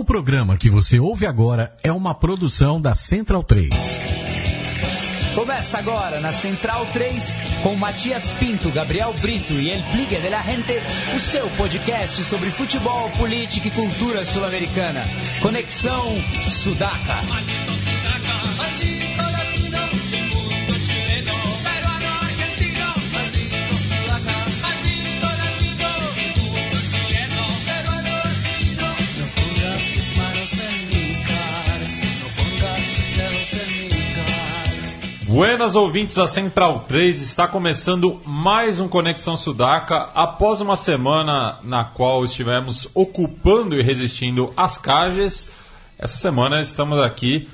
O programa que você ouve agora é uma produção da Central 3. Começa agora na Central 3 com Matias Pinto, Gabriel Brito e El Pligue de la Gente, o seu podcast sobre futebol, política e cultura sul-americana. Conexão Sudaca. Buenas ouvintes da Central 3, está começando mais um Conexão Sudaca. Após uma semana na qual estivemos ocupando e resistindo as cages, essa semana estamos aqui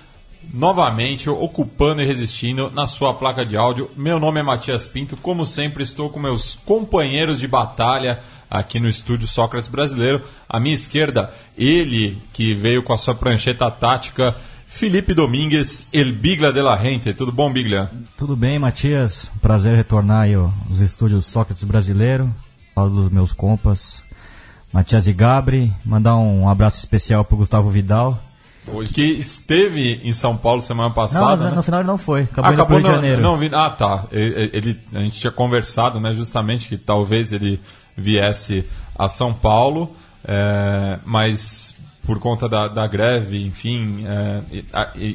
novamente ocupando e resistindo na sua placa de áudio. Meu nome é Matias Pinto, como sempre estou com meus companheiros de batalha aqui no estúdio Sócrates Brasileiro. À minha esquerda, ele que veio com a sua prancheta tática Felipe Domingues, El Bigla de la Gente. Tudo bom, Bigla? Tudo bem, Matias. Prazer retornar aí aos estúdios Sócrates Brasileiro. Falo dos meus compas, Matias e Gabri. Mandar um abraço especial pro Gustavo Vidal. Que esteve em São Paulo semana passada. Não, né? no final ele não foi. Acabou, Acabou Rio de Janeiro. Não, vi- ah, tá. Ele, ele- a gente tinha conversado, né, justamente que talvez ele viesse a São Paulo, é, mas por conta da, da greve, enfim, é,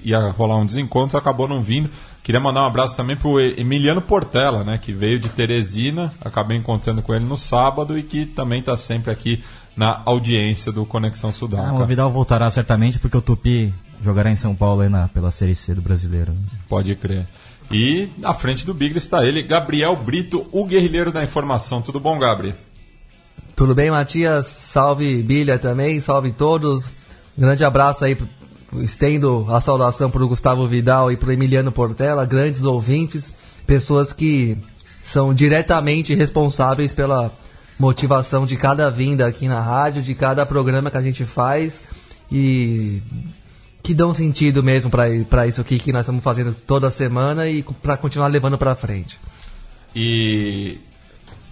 ia rolar um desencontro, acabou não vindo. Queria mandar um abraço também pro E- Emiliano Portela, né, que veio de Teresina, acabei encontrando com ele no sábado e que também está sempre aqui na audiência do Conexão Sudaca. Ah, o Vidal voltará certamente porque o Tupi jogará em São Paulo aí na, pela Série C do Brasileiro. Pode crer. E à frente do Bigla está ele, Gabriel Brito, o guerrilheiro da informação. Tudo bom, Gabriel? Tudo bem, Matias? Salve Bilha também, salve todos. Grande abraço aí, estendo a saudação para o Gustavo Vidal e para o Emiliano Portela, grandes ouvintes, pessoas que são diretamente responsáveis pela motivação de cada vinda aqui na rádio, de cada programa que a gente faz e que dão sentido mesmo para isso aqui que nós estamos fazendo toda semana e para continuar levando para frente. E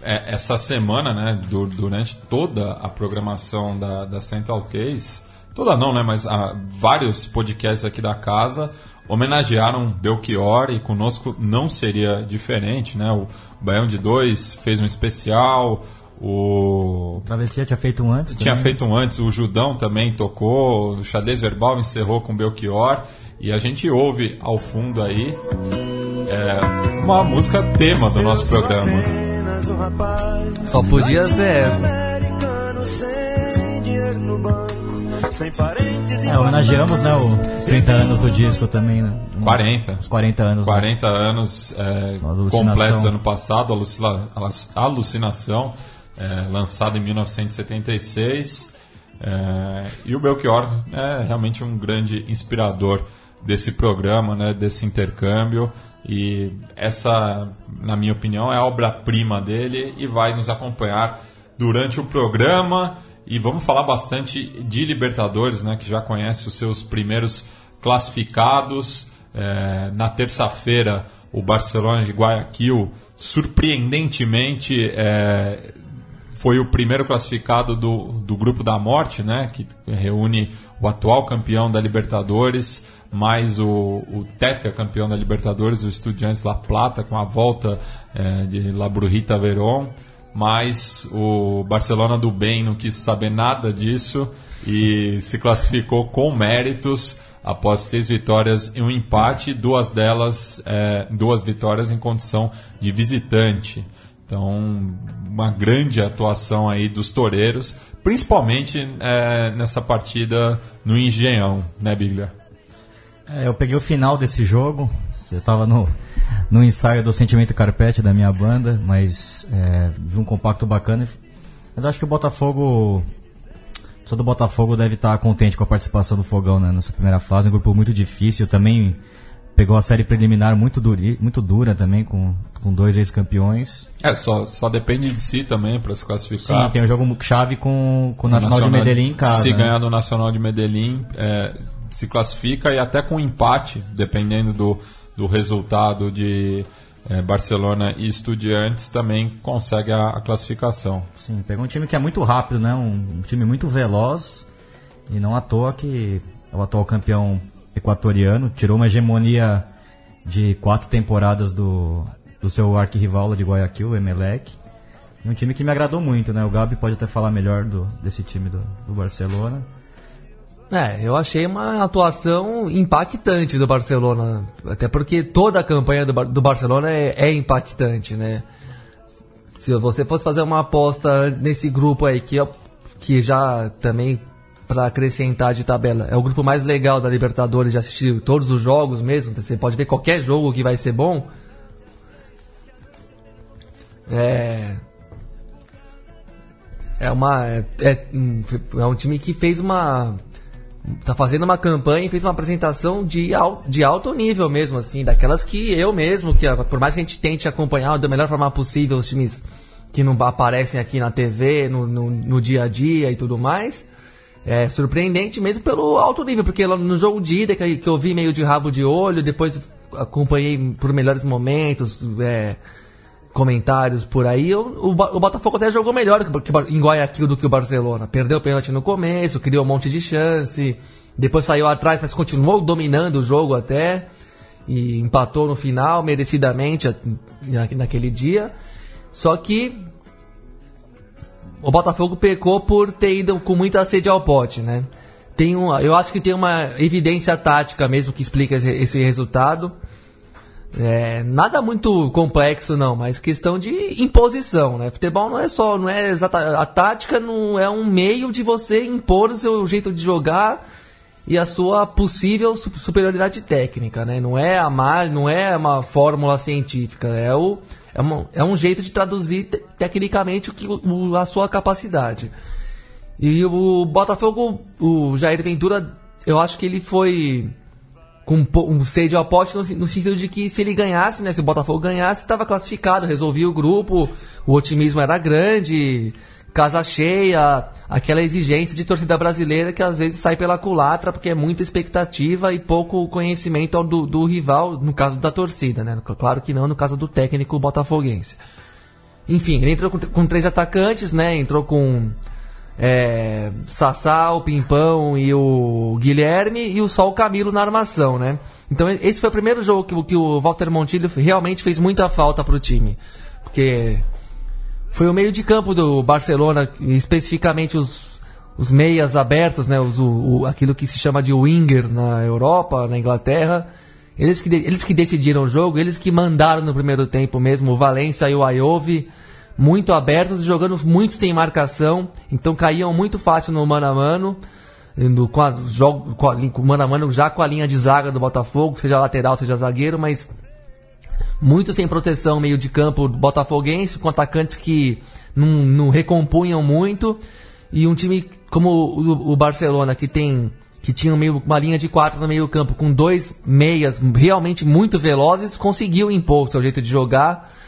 é, essa semana, né, du- durante toda a programação da, da Central Case, toda não, né, mas ah, vários podcasts aqui da casa homenagearam Belchior e conosco não seria diferente, né? O Baião de Dois fez um especial, o Travessia tinha feito um antes. Tinha também. feito um antes, o Judão também tocou, o Xadrez Verbal encerrou com Belchior, e a gente ouve ao fundo aí é, uma música tema do nosso programa. Só podia ser essa. É, homenageamos né, os 30 anos do disco também. Né? 40. Os 40 anos. né? 40 anos é, completos ano passado, Alucina- Alucinação, é, lançado em 1976. é, e o Belchior é realmente um grande inspirador desse programa, né, desse intercâmbio. E essa, na minha opinião, é a obra-prima dele e vai nos acompanhar durante o programa. E vamos falar bastante de Libertadores, né, que já conhece os seus primeiros classificados. É, na terça-feira, o Barcelona de Guayaquil, surpreendentemente, é, foi o primeiro classificado do, do grupo da morte, né, que reúne o atual campeão da Libertadores, mais o, o tetracampeão da Libertadores, o Estudiantes La Plata, com a volta é, de La Brujita Verón, mas o Barcelona do bem não quis saber nada disso e se classificou com méritos após três vitórias e um empate, duas delas, é, duas vitórias em condição de visitante. Então, uma grande atuação aí dos toureiros, principalmente é, nessa partida no Engenhão, né, Biglia? É, eu peguei o final desse jogo, que eu tava no, no ensaio do Sentimento Carpete da minha banda, mas é, vi um compacto bacana. Mas acho que o Botafogo. Todo Botafogo deve estar contente com a participação do Fogão né, nessa primeira fase. Um grupo muito difícil. Também pegou a série preliminar muito, duri, muito dura também, com, com dois ex-campeões. É, só, só depende de si também para se classificar. Sim, tem um jogo chave com, com o O Nacional, de Medellín em casa. Se né? ganhar do Nacional de Medellín, é, se classifica e até com empate, dependendo do, do resultado de é, Barcelona e Estudiantes, também consegue a, a classificação. Sim, pegou um time que é muito rápido, né? Um, um time muito veloz E não à toa que é o atual campeão equatoriano, tirou uma hegemonia de quatro temporadas do, do seu arquirrival de Guayaquil, o Emelec. E um time que me agradou muito, né? O Gabi pode até falar melhor do, desse time do, do Barcelona. É, eu achei uma atuação impactante do Barcelona. Até porque toda a campanha do, do Barcelona é, é, impactante, né? Se você fosse fazer uma aposta nesse grupo aí, que, que já também, para acrescentar de tabela, é o grupo mais legal da Libertadores, de assistir todos os jogos mesmo. Você pode ver qualquer jogo que vai ser bom. É. É uma. É, é, é um time que fez uma tá fazendo uma campanha e fez uma apresentação de, al, de alto nível mesmo, assim, daquelas que eu mesmo, que por mais que a gente tente acompanhar da melhor forma possível os times que não aparecem aqui na TV, no, no, no dia a dia e tudo mais, é surpreendente mesmo pelo alto nível, porque no jogo de ida que, que eu vi meio de rabo de olho, depois acompanhei por melhores momentos, é, comentários por aí, o, o, Botafogo até jogou melhor que, que, em Guayaquil do que o Barcelona. Perdeu o pênalti no começo, criou um monte de chance, depois saiu atrás, mas continuou dominando o jogo até, e empatou no final, merecidamente, naquele dia. Só que o Botafogo pecou por ter ido com muita sede ao pote, né? Tem um, eu acho que tem uma evidência tática mesmo que explica esse, esse resultado. É, nada muito complexo não, mas questão de imposição, né? Futebol não é só, não é exata, a tática não é um meio de você impor o seu jeito de jogar e a sua possível superioridade técnica, né? Não é a não é uma fórmula científica, é o é, uma, é um jeito de traduzir te, tecnicamente o que o, a sua capacidade. E o Botafogo, o Jair Ventura, eu acho que ele foi com um sede ao pote no, no, sentido de que se ele ganhasse, né, se o Botafogo ganhasse, estava classificado, resolvia o grupo, o otimismo era grande, casa cheia, aquela exigência de torcida brasileira que às vezes sai pela culatra porque é muita expectativa e pouco conhecimento do, do rival, no caso da torcida, né? Claro que não no caso do técnico botafoguense. Enfim, ele entrou com, com três atacantes, né? Entrou com é, Sassá, o Pimpão e o Guilherme e o só o Camilo na armação, né? Então esse foi o primeiro jogo que, que o Walter Montilho realmente fez muita falta para o time. Porque foi o meio de campo do Barcelona, especificamente os, os meias abertos, né? Os, o, o, aquilo que se chama de winger na Europa, na Inglaterra. Eles que, eles que decidiram o jogo, eles que mandaram no primeiro tempo mesmo o Valência e o Ayove muito abertos, jogando muito sem marcação, então caíam muito fácil no mano a mano, no, com a, com a, mano a mano já com a linha de zaga do Botafogo, seja lateral, seja zagueiro, mas muito sem proteção meio de campo botafoguense, com atacantes que não, não recompunham muito, e um time como o, o Barcelona, que tem que tinha meio, uma linha de quatro no meio campo com dois meias realmente muito velozes, conseguiu impor seu jeito de jogar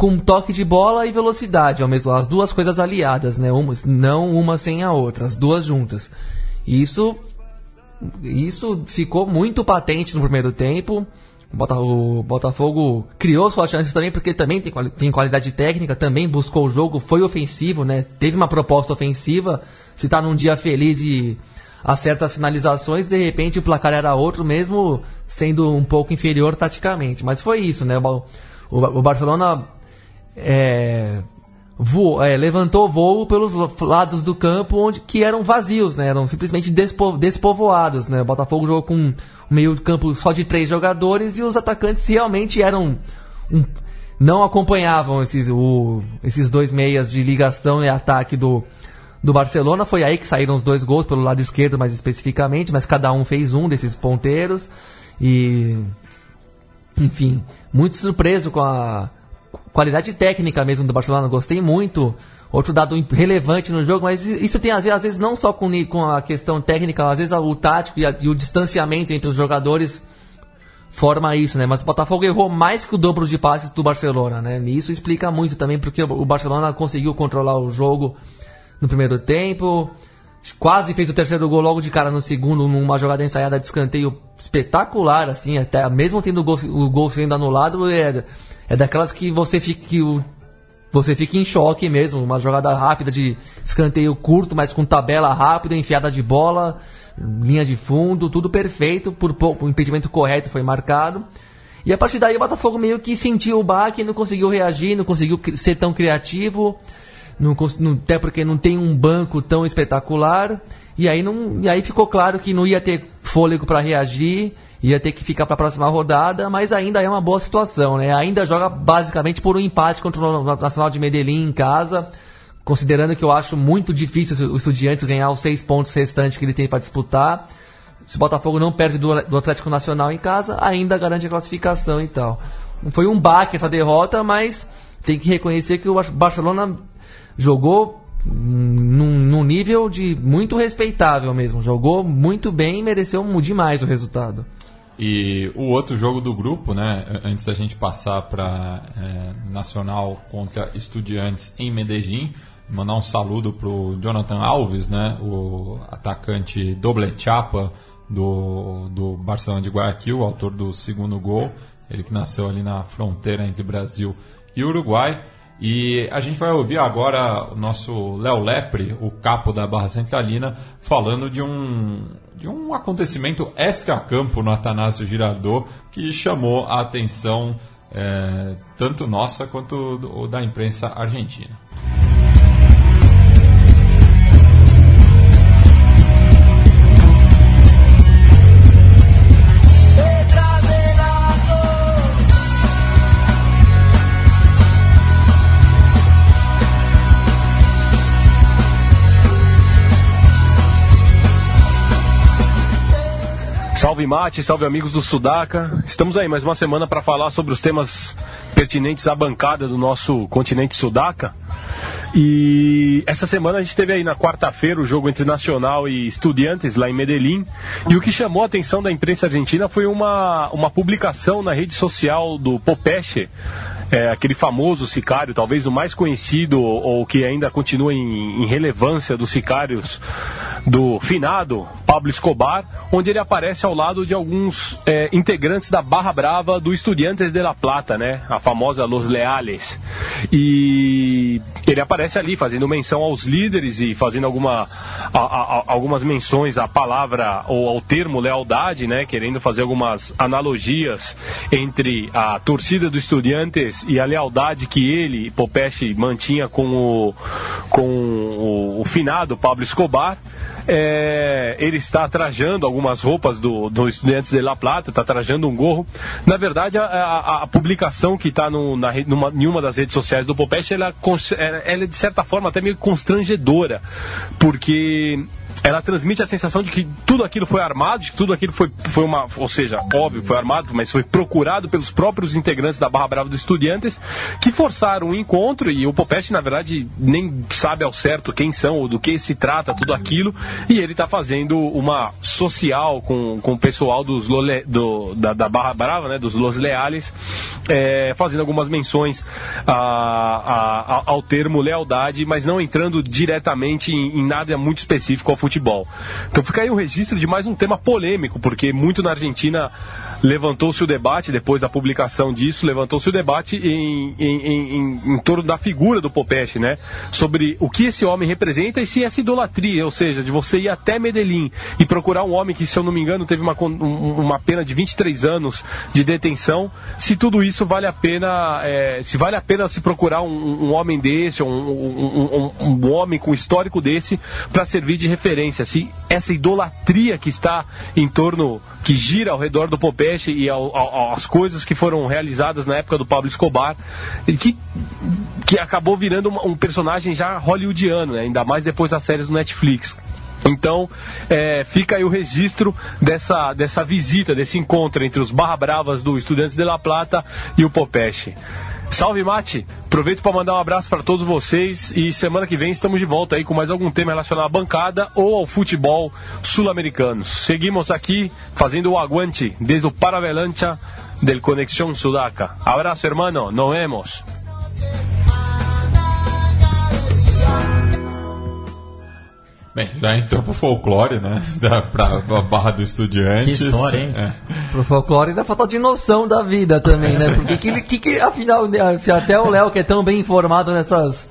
com toque de bola e velocidade ao mesmo as duas coisas aliadas, né? Uma, não uma sem a outra, as duas juntas. Isso isso ficou muito patente no primeiro tempo. O Botafogo criou suas chances também, porque também tem, tem qualidade técnica, também buscou o jogo, foi ofensivo, né? Teve uma proposta ofensiva. Se tá num dia feliz e acerta as finalizações, de repente o placar era outro, mesmo sendo um pouco inferior taticamente. Mas foi isso, né? O, o Barcelona é, voou, é, levantou voo pelos lados do campo onde que eram vazios, né? Eram simplesmente despo, despovoados, né? O Botafogo jogou com um meio campo só de três jogadores e os atacantes realmente eram um, não acompanhavam esses, o, esses dois meias de ligação e ataque do, do Barcelona. Foi aí que saíram os dois gols pelo lado esquerdo, mais especificamente, mas cada um fez um desses ponteiros e enfim, muito surpreso com a qualidade técnica mesmo do Barcelona, gostei muito. Outro dado relevante no jogo, mas isso tem a ver, às vezes, não só com, com a questão técnica, às vezes o tático e, a, e, o distanciamento entre os jogadores forma isso, né? Mas o Botafogo errou mais que o dobro de passes do Barcelona, né? E isso explica muito também porque o Barcelona conseguiu controlar o jogo no primeiro tempo, quase fez o terceiro gol logo de cara no segundo, numa jogada ensaiada de escanteio espetacular, assim, até mesmo tendo o gol, o gol sendo anulado, é, é daquelas que você fica. Que o, você fica em choque mesmo. Uma jogada rápida de escanteio curto, mas com tabela rápida, enfiada de bola, linha de fundo, tudo perfeito, por pouco, o impedimento correto foi marcado. E a partir daí o Botafogo meio que sentiu o baque, não conseguiu reagir, não conseguiu ser tão criativo, não, não, até porque não tem um banco tão espetacular. E aí, não, e aí ficou claro que não ia ter fôlego para reagir, ia ter que ficar para a próxima rodada, mas ainda é uma boa situação, né? Ainda joga basicamente por um empate contra o Nacional de Medellín em casa, considerando que eu acho muito difícil o Estudiantes ganhar os seis pontos restantes que ele tem para disputar. Se o Botafogo não perde do, Atlético Nacional em casa, ainda garante a classificação e tal. Foi um baque essa derrota, mas tem que reconhecer que o Barcelona jogou num, num, nível de muito respeitável mesmo. Jogou muito bem e mereceu demais o resultado. E o outro jogo do grupo, né, antes da gente passar para é, Nacional contra Estudiantes em Medellín, mandar um saludo para o Jonathan Alves, né, o atacante doble chapa do, do Barcelona de Guayaquil, autor do segundo gol, ele que nasceu ali na fronteira entre Brasil e Uruguai. E a gente vai ouvir agora o nosso Léo Lepre, o capo da Barra Centralina, falando de um, de um acontecimento extra-campo no Atanásio Girardot que chamou a atenção é, tanto nossa quanto do, da imprensa argentina. Salve Mate, salve amigos do Sudaca. Estamos aí mais uma semana para falar sobre os temas pertinentes à bancada do nosso continente Sudaca. E essa semana a gente teve aí na quarta-feira o jogo entre Nacional e Estudiantes lá em Medellín. E o que chamou a atenção da imprensa argentina foi uma, uma publicação na rede social do Popeche, é, aquele famoso sicário, talvez o mais conhecido ou que ainda continua em, em relevância dos sicários do finado Pablo Escobar, onde ele aparece ao lado de alguns é, integrantes da Barra Brava do Estudiantes de La Plata, né? A famosa Los Leales. E ele aparece ali fazendo menção aos líderes e fazendo alguma, a, a, algumas menções à palavra ou ao termo lealdade, né? Querendo fazer algumas analogias entre a torcida do Estudiantes e a lealdade que ele, Popeste, mantinha com o, com o, o finado Pablo Escobar. É, ele está trajando algumas roupas do, do Estudiantes de La Plata, está trajando um gorro. Na verdade, a, a, a publicação que está em uma das redes sociais do Popeste, ela, ela é de certa forma até meio constrangedora, porque ela transmite a sensação de que tudo aquilo foi armado, de que tudo aquilo foi, foi uma. Ou seja, óbvio, foi armado, mas foi procurado pelos próprios integrantes da Barra Brava dos Estudiantes, que forçaram o um encontro, e o Popeste, na verdade, nem sabe ao certo quem são ou do que se trata tudo aquilo, e ele está fazendo uma social com, com o pessoal dos Lole, do, da, da, Barra Brava, né, dos Los Leales, é, fazendo algumas menções a, a, a, ao termo lealdade, mas não entrando diretamente em, em nada muito específico ao futebol futebol. Então fica aí o registro de mais um tema polêmico, porque muito na Argentina levantou-se o debate, depois da publicação disso, levantou-se o debate em, em, em, em, torno da figura do Popeste, né? Sobre o que esse homem representa e se essa idolatria, ou seja, de você ir até Medellín e procurar um homem que, se eu não me engano, teve uma, uma pena de 23 anos de detenção, se tudo isso vale a pena, é, se vale a pena se procurar um, um homem desse, um, um, um, homem com histórico desse, para servir de referência, se essa idolatria que está em torno, que gira ao redor do Popeste e ao, ao, às coisas que foram realizadas na época do Pablo Escobar, que, que acabou virando um, um personagem já hollywoodiano, né? ainda mais depois das séries do Netflix. Então, é, fica aí o registro dessa, dessa visita, desse encontro entre os Barra Bravas do Estudantes de La Plata e o Popeste. Salve Mate! Aproveito para mandar um abraço para todos vocês e semana que vem estamos de volta aí com mais algum tema relacionado à bancada ou ao futebol sul-americano. Seguimos aqui fazendo o aguante desde o Paravelancha del Conexión Sudaca. Abraço, hermano. Nos vemos. Bem, já entrou pro folclore, né? Da, pra, pra Barra do Estudiantes. Que história, hein? É. Pro folclore ainda falta de noção da vida também, né? Porque que, que, que afinal, né, se até o Léo, que é tão bem informado nessas.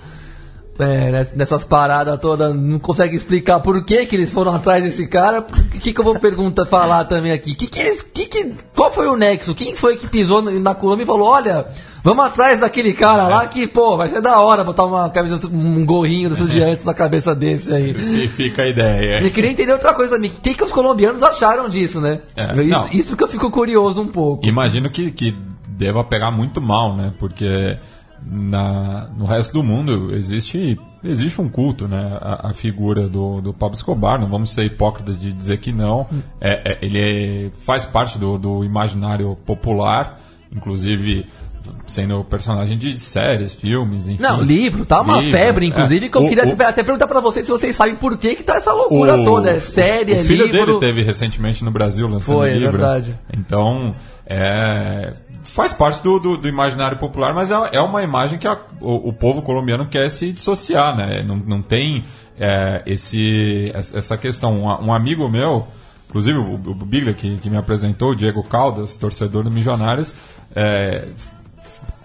É, ness- nessas paradas todas, não consegue explicar por que, que eles foram atrás desse cara. O que, que eu vou perguntar, falar também aqui? Que que eles, que que, qual foi o nexo? Quem foi que pisou na Colômbia e falou: olha, vamos atrás daquele cara lá que, pô, vai ser da hora botar uma camisa, um gorrinho dos estudiantes na cabeça desse aí. E fica a ideia. Eu queria entender outra coisa também. O que, que os colombianos acharam disso, né? É, isso, não. isso que eu fico curioso um pouco. Imagino que, que deva pegar muito mal, né? Porque na, no resto do mundo existe, existe um culto, né? A, a figura do, do Pablo Escobar, não vamos ser hipócritas de dizer que não. É, é- ele é- faz parte do, do imaginário popular, inclusive sendo personagem de séries, filmes, enfim. Não, livro, tá uma Livro, febre, é. inclusive, que eu O- queria o- até perguntar pra vocês se vocês sabem por que que tá essa loucura toda. É série, o é filho livro. dele teve recentemente no Brasil lançando Foi, é livro. verdade. Então, é, faz parte do, do, do imaginário popular, mas é, é uma imagem que a- o, o povo colombiano quer se dissociar, né? Não, não tem é, esse, essa questão. Um, um amigo meu, inclusive o, o Biglia, que, que me apresentou, o Diego Caldas, torcedor do Milionários, é,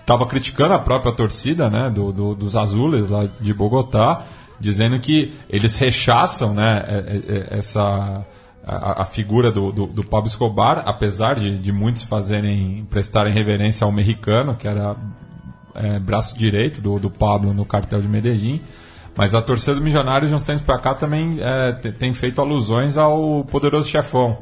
estava criticando a própria torcida né, do, do- dos azules lá de Bogotá, dizendo que eles rechaçam né, é- é- é- essa a, a figura do, do, do Pablo Escobar, apesar de, de muitos fazerem prestarem reverência ao mexicano, que era é, braço direito do, do Pablo no cartel de Medellín. Mas a torcida do Milionários de uns tempos pra cá também é, te- tem feito alusões ao poderoso chefão.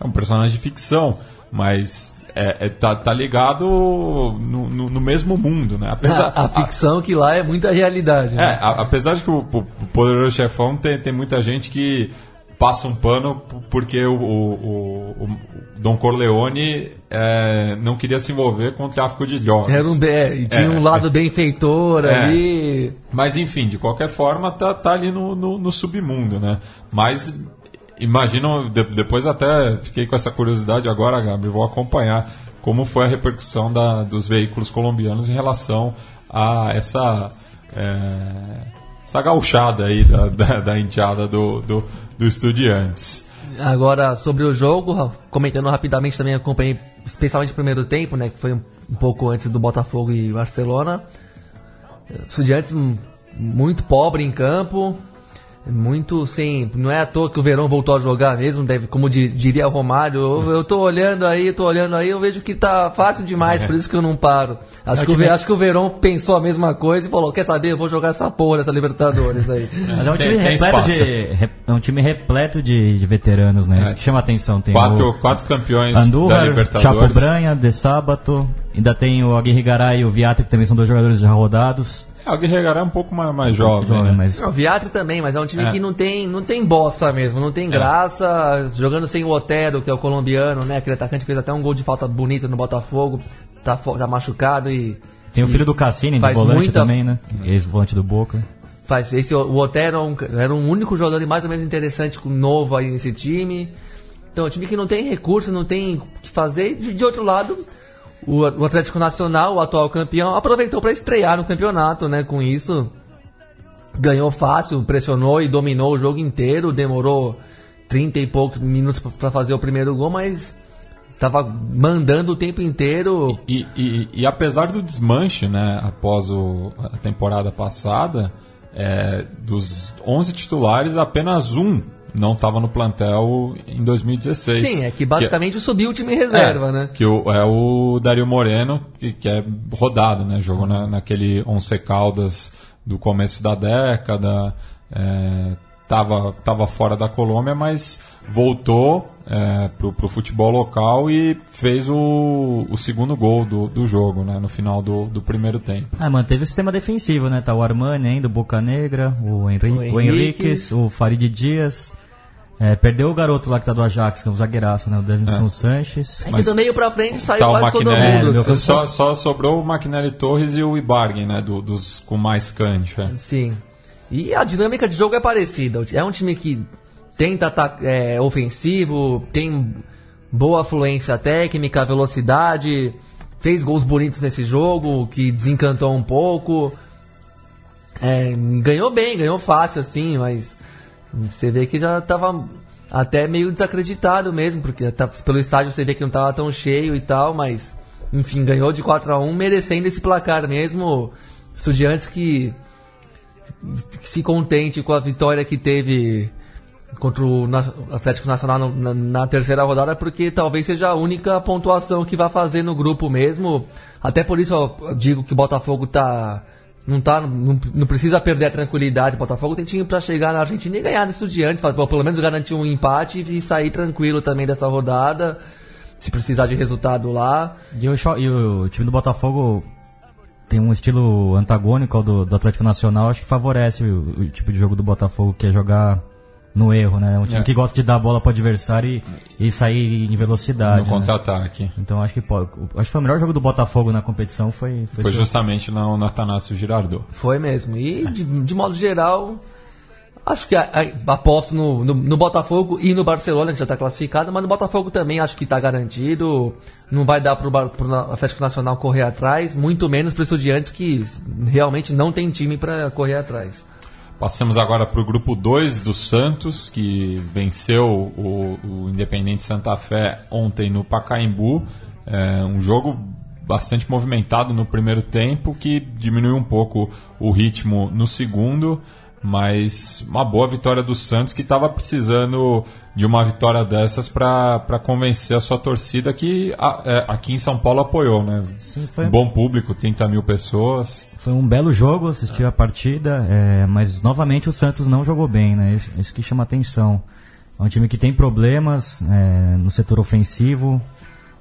É um personagem de ficção, mas é, é- tá, tá ligado no, no- no mesmo mundo, né? Apesar, A, a ficção que lá é muita realidade. é, né? a- apesar de que o, o- o Poderoso Chefão tem, tem muita gente que passa um pano porque o, o- o- o Don Corleone é, não queria se envolver com o tráfico de drogas. Era um, é, tinha É, um lado benfeitor É. ali. Mas enfim, de qualquer forma, tá, tá ali no, no, no submundo, né? Mas imagino, de- depois até fiquei com essa curiosidade agora, Gabi, vou acompanhar como foi a repercussão da, dos veículos colombianos em relação a essa, é, essa gauchada aí da, da, da enteada do, do, do Estudiantes. Agora, sobre o jogo, comentando rapidamente também, acompanhei especialmente o primeiro tempo, né? Que foi um, um pouco antes do Botafogo e Barcelona. Estudiantes hum, muito pobre em campo, muito sem. Não é à toa que o Verão voltou a jogar mesmo, deve, como di- diria o Romário. Eu, eu tô olhando aí, tô olhando aí, eu vejo que tá fácil demais, por isso que eu não paro. Acho, que, o, acho que o Verão pensou a mesma coisa e falou: quer saber, eu vou jogar essa porra, essa Libertadores aí. Mas é um Tem- time tem repleto espaço. de. re- É um time repleto de, de veteranos, né? Isso que chama atenção. Tem Quatro, o quatro campeões da Andújar, Chapo Libertadores. Branha, De Sábato. Ainda tem o Aguirre Garay e o Viata, que também são dois jogadores já rodados. É, o Guerreiro é um pouco mais, mais jovem, né? mas O Viatri também, mas é um time É. que não tem, não tem bossa mesmo, não tem graça. Jogando sem o Otero, que é o colombiano, né? Aquele atacante que fez até um gol de falta bonito no Botafogo. Tá, tá machucado e tem o filho do Cassini, do Faz volante muita- também, né? Ex-volante do Boca. faz. Esse, o Otero é era um único jogador mais ou menos interessante, com- novo aí nesse time. Então, é um time que não tem recurso, não tem o que fazer. De, de outro lado, o, o Atlético Nacional, o atual campeão, aproveitou para estrear no campeonato, né? Com isso, ganhou fácil, pressionou e dominou o jogo inteiro. Demorou 30 e poucos minutos para fazer o primeiro gol, mas tava mandando o tempo inteiro. E, e- e apesar do desmanche, né, após o- a temporada passada, é, dos 11 titulares, apenas um não estava no plantel em 2016. Sim, é que basicamente subiu o time reserva, é, né? Que o, é o Dario Moreno, que, que é rodado, né? Jogou na, naquele Once Caldas do começo da década. É, tava, tava fora da Colômbia, mas voltou é, pro, pro futebol local e fez o, o segundo gol do, do jogo, né? No final do, do primeiro tempo. Ah, manteve o sistema defensivo, né? Tá o Armani ainda, o Boca Negra, o, Henri O. Henriques, o Farid Dias. É, perdeu o garoto lá que tá do Ajax, que é um zagueiraço, né? O Davidson Sanches. É Mas que do meio pra frente saiu Tá o quase todo mundo. É, só, só sobrou o Maquinelli Torres e o Ibarguen, né? Do- dos com mais cancha. Sim. E a dinâmica de jogo é parecida. É um time que tenta ata- é, ofensivo, tem boa fluência técnica, velocidade, fez gols bonitos nesse jogo, que desencantou um pouco. É, ganhou bem, ganhou fácil, assim, mas Você vê que já tava até meio desacreditado mesmo, porque tá, pelo estádio você vê que não tava tão cheio e tal, mas enfim, ganhou de 4 a 1 merecendo esse placar mesmo. Estudiantes que, que se contente com a vitória que teve contra o Atlético Nacional na, na, terceira rodada, porque talvez seja a única pontuação que vai fazer no grupo mesmo. Até por isso eu digo que o Botafogo tá não, tá, não, não, precisa perder a tranquilidade. O Botafogo tem time para chegar na Argentina e ganhar no Estudiantes, pelo menos garantir um empate e sair tranquilo também dessa rodada, se precisar de resultado lá. E o, e o time do Botafogo tem um estilo antagônico ao do, do Atlético Nacional, acho que favorece o, o, tipo de jogo do Botafogo, que é jogar no erro, né? Um time é. que gosta de dar a bola para o adversário e, e, sair em velocidade. No né? contra-ataque. Então acho que pode. Acho que foi o melhor jogo do Botafogo na competição foi. Foi, foi justamente no, no Atanásio Girardot. Foi mesmo. E de, de modo geral, acho que a, a, aposto no, no, no, Botafogo e no Barcelona, que já está classificado, mas no Botafogo também acho que está garantido. Não vai dar para o Atlético Nacional correr atrás, muito menos para os estudiantes que realmente não tem time para correr atrás. Passamos agora para o grupo 2 do Santos, que venceu o, o Independente Santa Fé ontem no Pacaembu. É um jogo bastante movimentado no primeiro tempo, que diminuiu um pouco o ritmo no segundo mas uma boa vitória do Santos que estava precisando de uma vitória dessas para convencer a sua torcida que a, é, aqui em São Paulo apoiou, né? Sim, foi... Um bom público, 30 mil pessoas. Foi um belo jogo, assisti a partida, é, mas novamente o Santos não jogou bem, né? Isso, isso que chama atenção. É um time que tem problemas é, no setor ofensivo,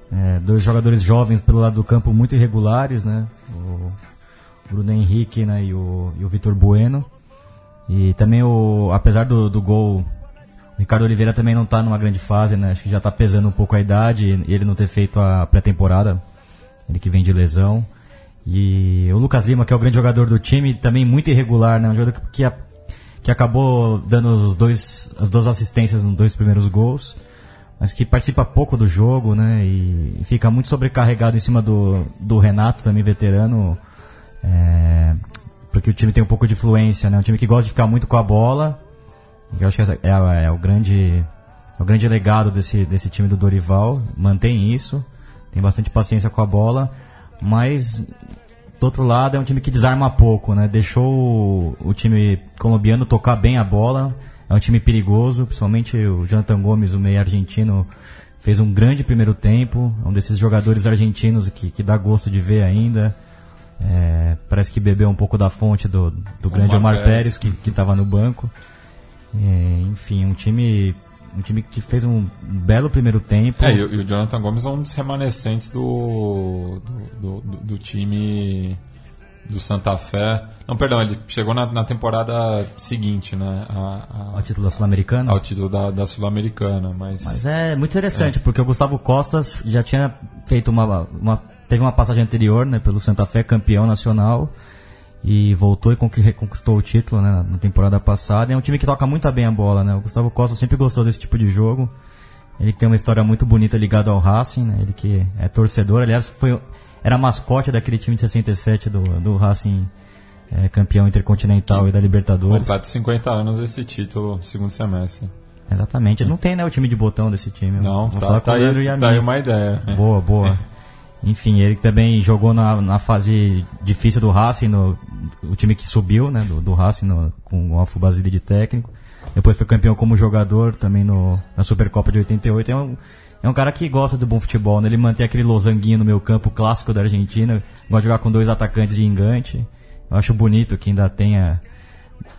é, dois jogadores jovens pelo lado do campo muito irregulares, né? O Bruno Henrique né? e o, e o Vitor Bueno. E também, o, apesar do, do gol, o Ricardo Oliveira também não está numa grande fase, né? Acho que já está pesando um pouco a idade e ele não ter feito a pré-temporada, ele que vem de lesão. E o Lucas Lima, que é o grande jogador do time, também muito irregular, né? Um jogador que, a, que acabou dando os dois, as duas assistências nos dois primeiros gols, mas que participa pouco do jogo, né? E, e fica muito sobrecarregado em cima do, do Renato, também veterano. É, porque o time tem um pouco de influência, né? Um time que gosta de ficar muito com a bola. Eu acho que é, é, é, o grande é o grande legado desse, desse time do Dorival. Mantém isso, tem bastante paciência com a bola, mas do outro lado é um time que desarma pouco, né? Deixou o, o time colombiano tocar bem a bola. É um time perigoso, principalmente o Jonathan Gomes, o meio argentino, fez um grande primeiro tempo. É um desses jogadores argentinos que, que dá gosto de ver ainda. É, parece que bebeu um pouco da fonte do, do grande Omar, Omar Pérez, que estava no banco. É, enfim, um time um time que fez um belo primeiro tempo. É, e, o, Jonathan Gomes é um dos remanescentes do, do, do, do time do Santa Fé. Não, perdão, ele chegou na, na temporada seguinte, né? A, a, ao título da Sul-Americana? Ao título da, da Sul-Americana, mas... Mas é muito interessante, é. porque o Gustavo Costas já tinha feito uma, uma teve uma passagem anterior né, pelo Santa Fé, campeão nacional, e voltou e reconquistou o título né, na temporada passada. É um time que toca muito bem a bola. Né? O Gustavo Costa sempre gostou desse tipo de jogo. Ele tem uma história muito bonita ligada ao Racing, né? ele que é torcedor, aliás, foi, era mascote daquele time de 67 do, do Racing. É, campeão intercontinental e da Libertadores. Completa 50 anos esse título, segundo semestre. Exatamente. Não tem né, o time de botão desse time. Não, Vou tá, falar tá, aí, tá aí uma ideia. Boa, boa. Enfim, ele também jogou na, na fase difícil do Racing, no, o time que subiu, né, do, do Racing no, com o Alfo Basile de técnico. Depois foi campeão como jogador também no, na Supercopa de 88. É um, é um cara que gosta do bom futebol, né? Ele mantém aquele losanguinho no meu campo clássico da Argentina. Gosta de jogar com dois atacantes de engante. Eu acho bonito que ainda tenha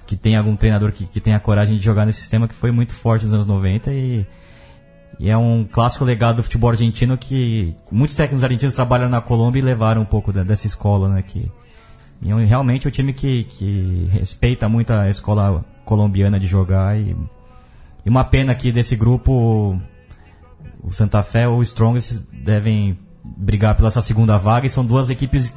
que tenha algum treinador que, que tenha coragem de jogar nesse sistema que foi muito forte nos anos 90 e e é um clássico legado do futebol argentino que muitos técnicos argentinos trabalham na Colômbia e levaram um pouco da, dessa escola, né? Que, e é realmente é um time que, que respeita muito a escola colombiana de jogar. E, e uma pena que desse grupo o Santa Fé ou o Strongest devem brigar pela essa segunda vaga e são duas equipes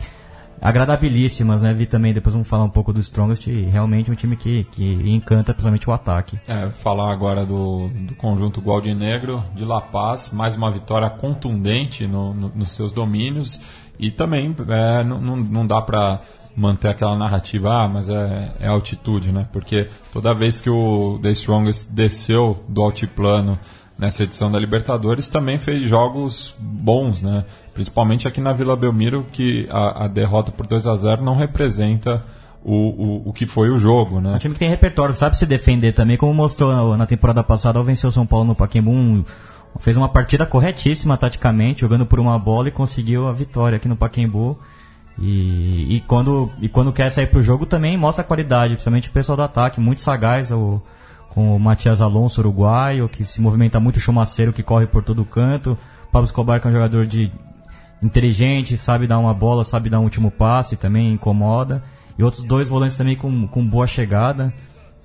agradabilíssimas, né? Vi também, depois vamos falar um pouco do Strongest, realmente um time que, que encanta principalmente o ataque. É, falar agora do, do conjunto Gualdinegro de La Paz, mais uma vitória contundente no, no, nos seus domínios e também é, não, não dá para manter aquela narrativa, ah, mas é, é altitude, né? Porque toda vez que o The Strongest desceu do altiplano nessa edição da Libertadores, também fez jogos bons, né? Principalmente aqui na Vila Belmiro, que a, a derrota por 2 a 0 não representa o, o, o que foi o jogo, né? Um time que tem repertório, sabe se defender também, como mostrou na temporada passada ao vencer o São Paulo no Pacaembu, fez uma partida corretíssima taticamente, jogando por uma bola e conseguiu a vitória aqui no Pacaembu. E, e, quando, e quando quer sair pro jogo também mostra a qualidade, principalmente o pessoal do ataque, muito sagaz, o, com o Matias Alonso, uruguaio, que se movimenta muito, o chumaceiro que corre por todo canto, Pablo Escobar que é um jogador de inteligente, sabe dar uma bola, sabe dar um último passe, também incomoda, e outros dois volantes também com, com boa chegada.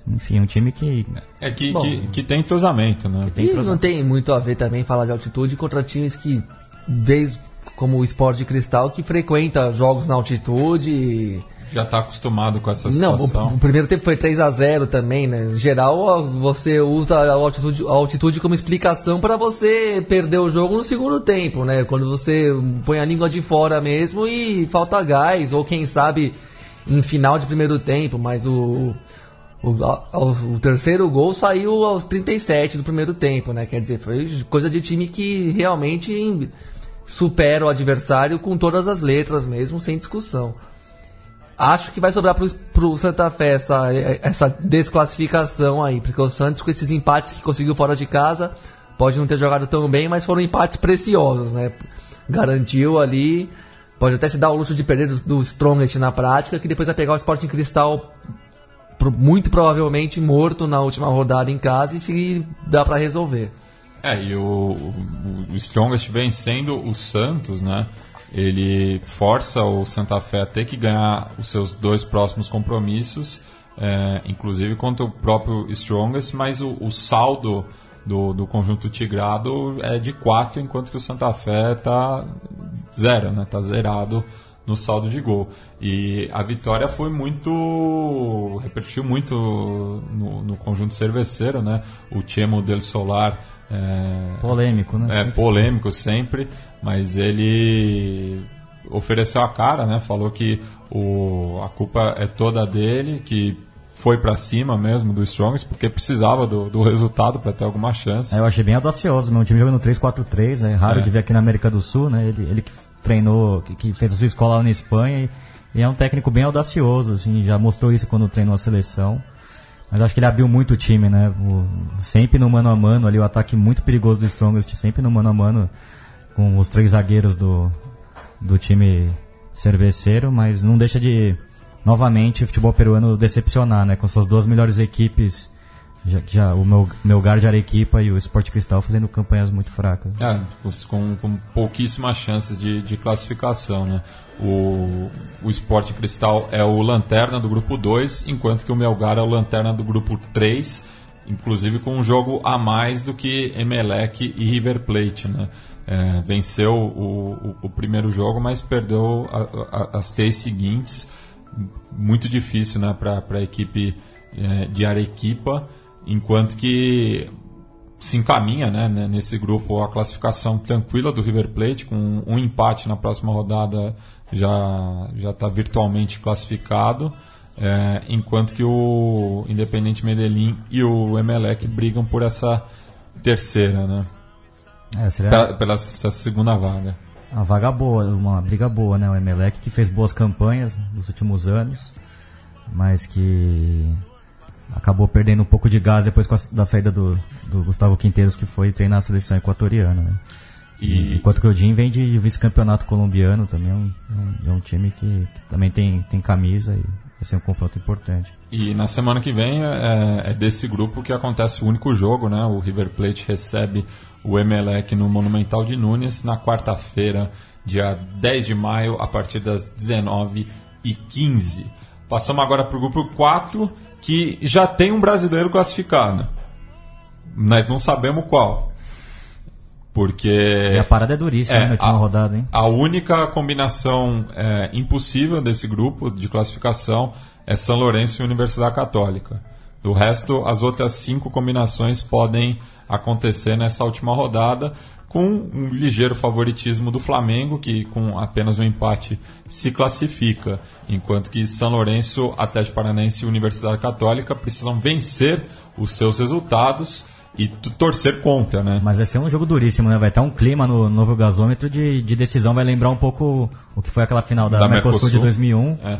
Enfim, um time que. É que, Bom, que, que, tem entrosamento, né? Tem entrosamento. E não tem muito a ver também falar de altitude contra times que, vez como o esporte de cristal, que frequenta jogos na altitude. Já está acostumado com essa situação. Não, o, o, primeiro tempo foi 3 a 0 também, né? Em geral, você usa a altitude, a altitude como explicação para você perder o jogo no segundo tempo, né? Quando você põe a língua de fora mesmo e falta gás, ou quem sabe em final de primeiro tempo, mas o o, o, terceiro gol saiu aos 37 do primeiro tempo, né? Quer dizer, foi coisa de time que realmente supera o adversário com todas as letras mesmo, sem discussão. Acho que vai sobrar pro, pro Santa Fé essa, essa desclassificação aí, porque o Santos com esses empates que conseguiu fora de casa, pode não ter jogado tão bem, mas foram empates preciosos, né? Garantiu ali, pode até se dar o luxo de perder do, do Strongest na prática, que depois vai pegar o Sporting Cristal muito provavelmente morto na última rodada em casa e se dá para resolver. É, e o, o Strongest vencendo o Santos, né? Ele força o Santa Fé a ter que ganhar os seus dois próximos compromissos, é, inclusive contra o próprio Strongest, mas o, o saldo do, do conjunto tigrado é de 4, enquanto que o Santa Fé está zero, né? Tá zerado no saldo de gol. E a vitória foi muito. repercutiu muito no, no conjunto cerveceiro, né? O Chemo del Solar. É, polêmico, né? É, polêmico sempre, mas ele ofereceu a cara, né? Falou que o, a culpa é toda dele, que foi para cima mesmo do Strongest, porque precisava do, do resultado para ter alguma chance. É, eu achei bem audacioso, meu time jogando 3-4-3, é raro é. de ver aqui na América do Sul, né? Ele, ele que treinou, que, que, fez a sua escola lá na Espanha e, e, é um técnico bem audacioso, assim, já mostrou isso quando treinou a seleção. Mas acho que ele abriu muito o time, né? O, sempre no mano a mano ali, o ataque muito perigoso do Strongest, sempre no mano a mano com os três zagueiros do, do time cerveceiro, mas não deixa de novamente o futebol peruano decepcionar, né? Com suas duas melhores equipes já, já o meu, meu de Arequipa e o Sport Cristal fazendo campanhas muito fracas. É, com, com pouquíssimas chances de, de classificação, né? O, o Cristal é o lanterna do grupo 2, enquanto que o Melgar é o lanterna do grupo 3, inclusive com um jogo a mais do que Emelec e River Plate, né? É, venceu o, o, o, primeiro jogo, mas perdeu a, a, as três seguintes. Muito difícil né, para a equipe é, de Arequipa enquanto que se encaminha né, nesse grupo a classificação tranquila do River Plate, com um empate na próxima rodada já já está virtualmente classificado, é, enquanto que o Independente Medellín e o Emelec brigam por essa terceira, né? É, seria... pela, pela segunda vaga. Uma vaga boa, uma briga boa, né? O Emelec que fez boas campanhas nos últimos anos, mas que acabou perdendo um pouco de gás depois da saída do, do Gustavo Quinteiros, que foi treinar a seleção equatoriana. Né? E... Enquanto que o Jim vem de vice-campeonato colombiano, também é um, é um é time que, que, também tem, tem camisa e vai ser um confronto importante. E na semana que vem é, é, desse grupo que acontece o único jogo, né? O River Plate recebe o Emelec no Monumental de Nunes na quarta-feira, dia 10 de maio, a partir das 19h15. Passamos agora para o grupo 4, que já tem um brasileiro classificado. Nós não sabemos qual. Porque. E a parada é duríssima é, na última a, rodada, hein? A única combinação é, impossível desse grupo de classificação é São Lourenço e Universidade Católica. Do resto, as outras cinco combinações podem acontecer nessa última rodada, com um ligeiro favoritismo do Flamengo, que com apenas um empate se classifica, enquanto que São Lourenço, Atlético Paranaense e Universidade Católica precisam vencer os seus resultados e torcer contra, né? Mas vai ser um jogo duríssimo, né? Vai estar um clima no novo gasômetro de, de decisão, vai lembrar um pouco o que foi aquela final da, da Mercosul, Mercosul de 2001. É.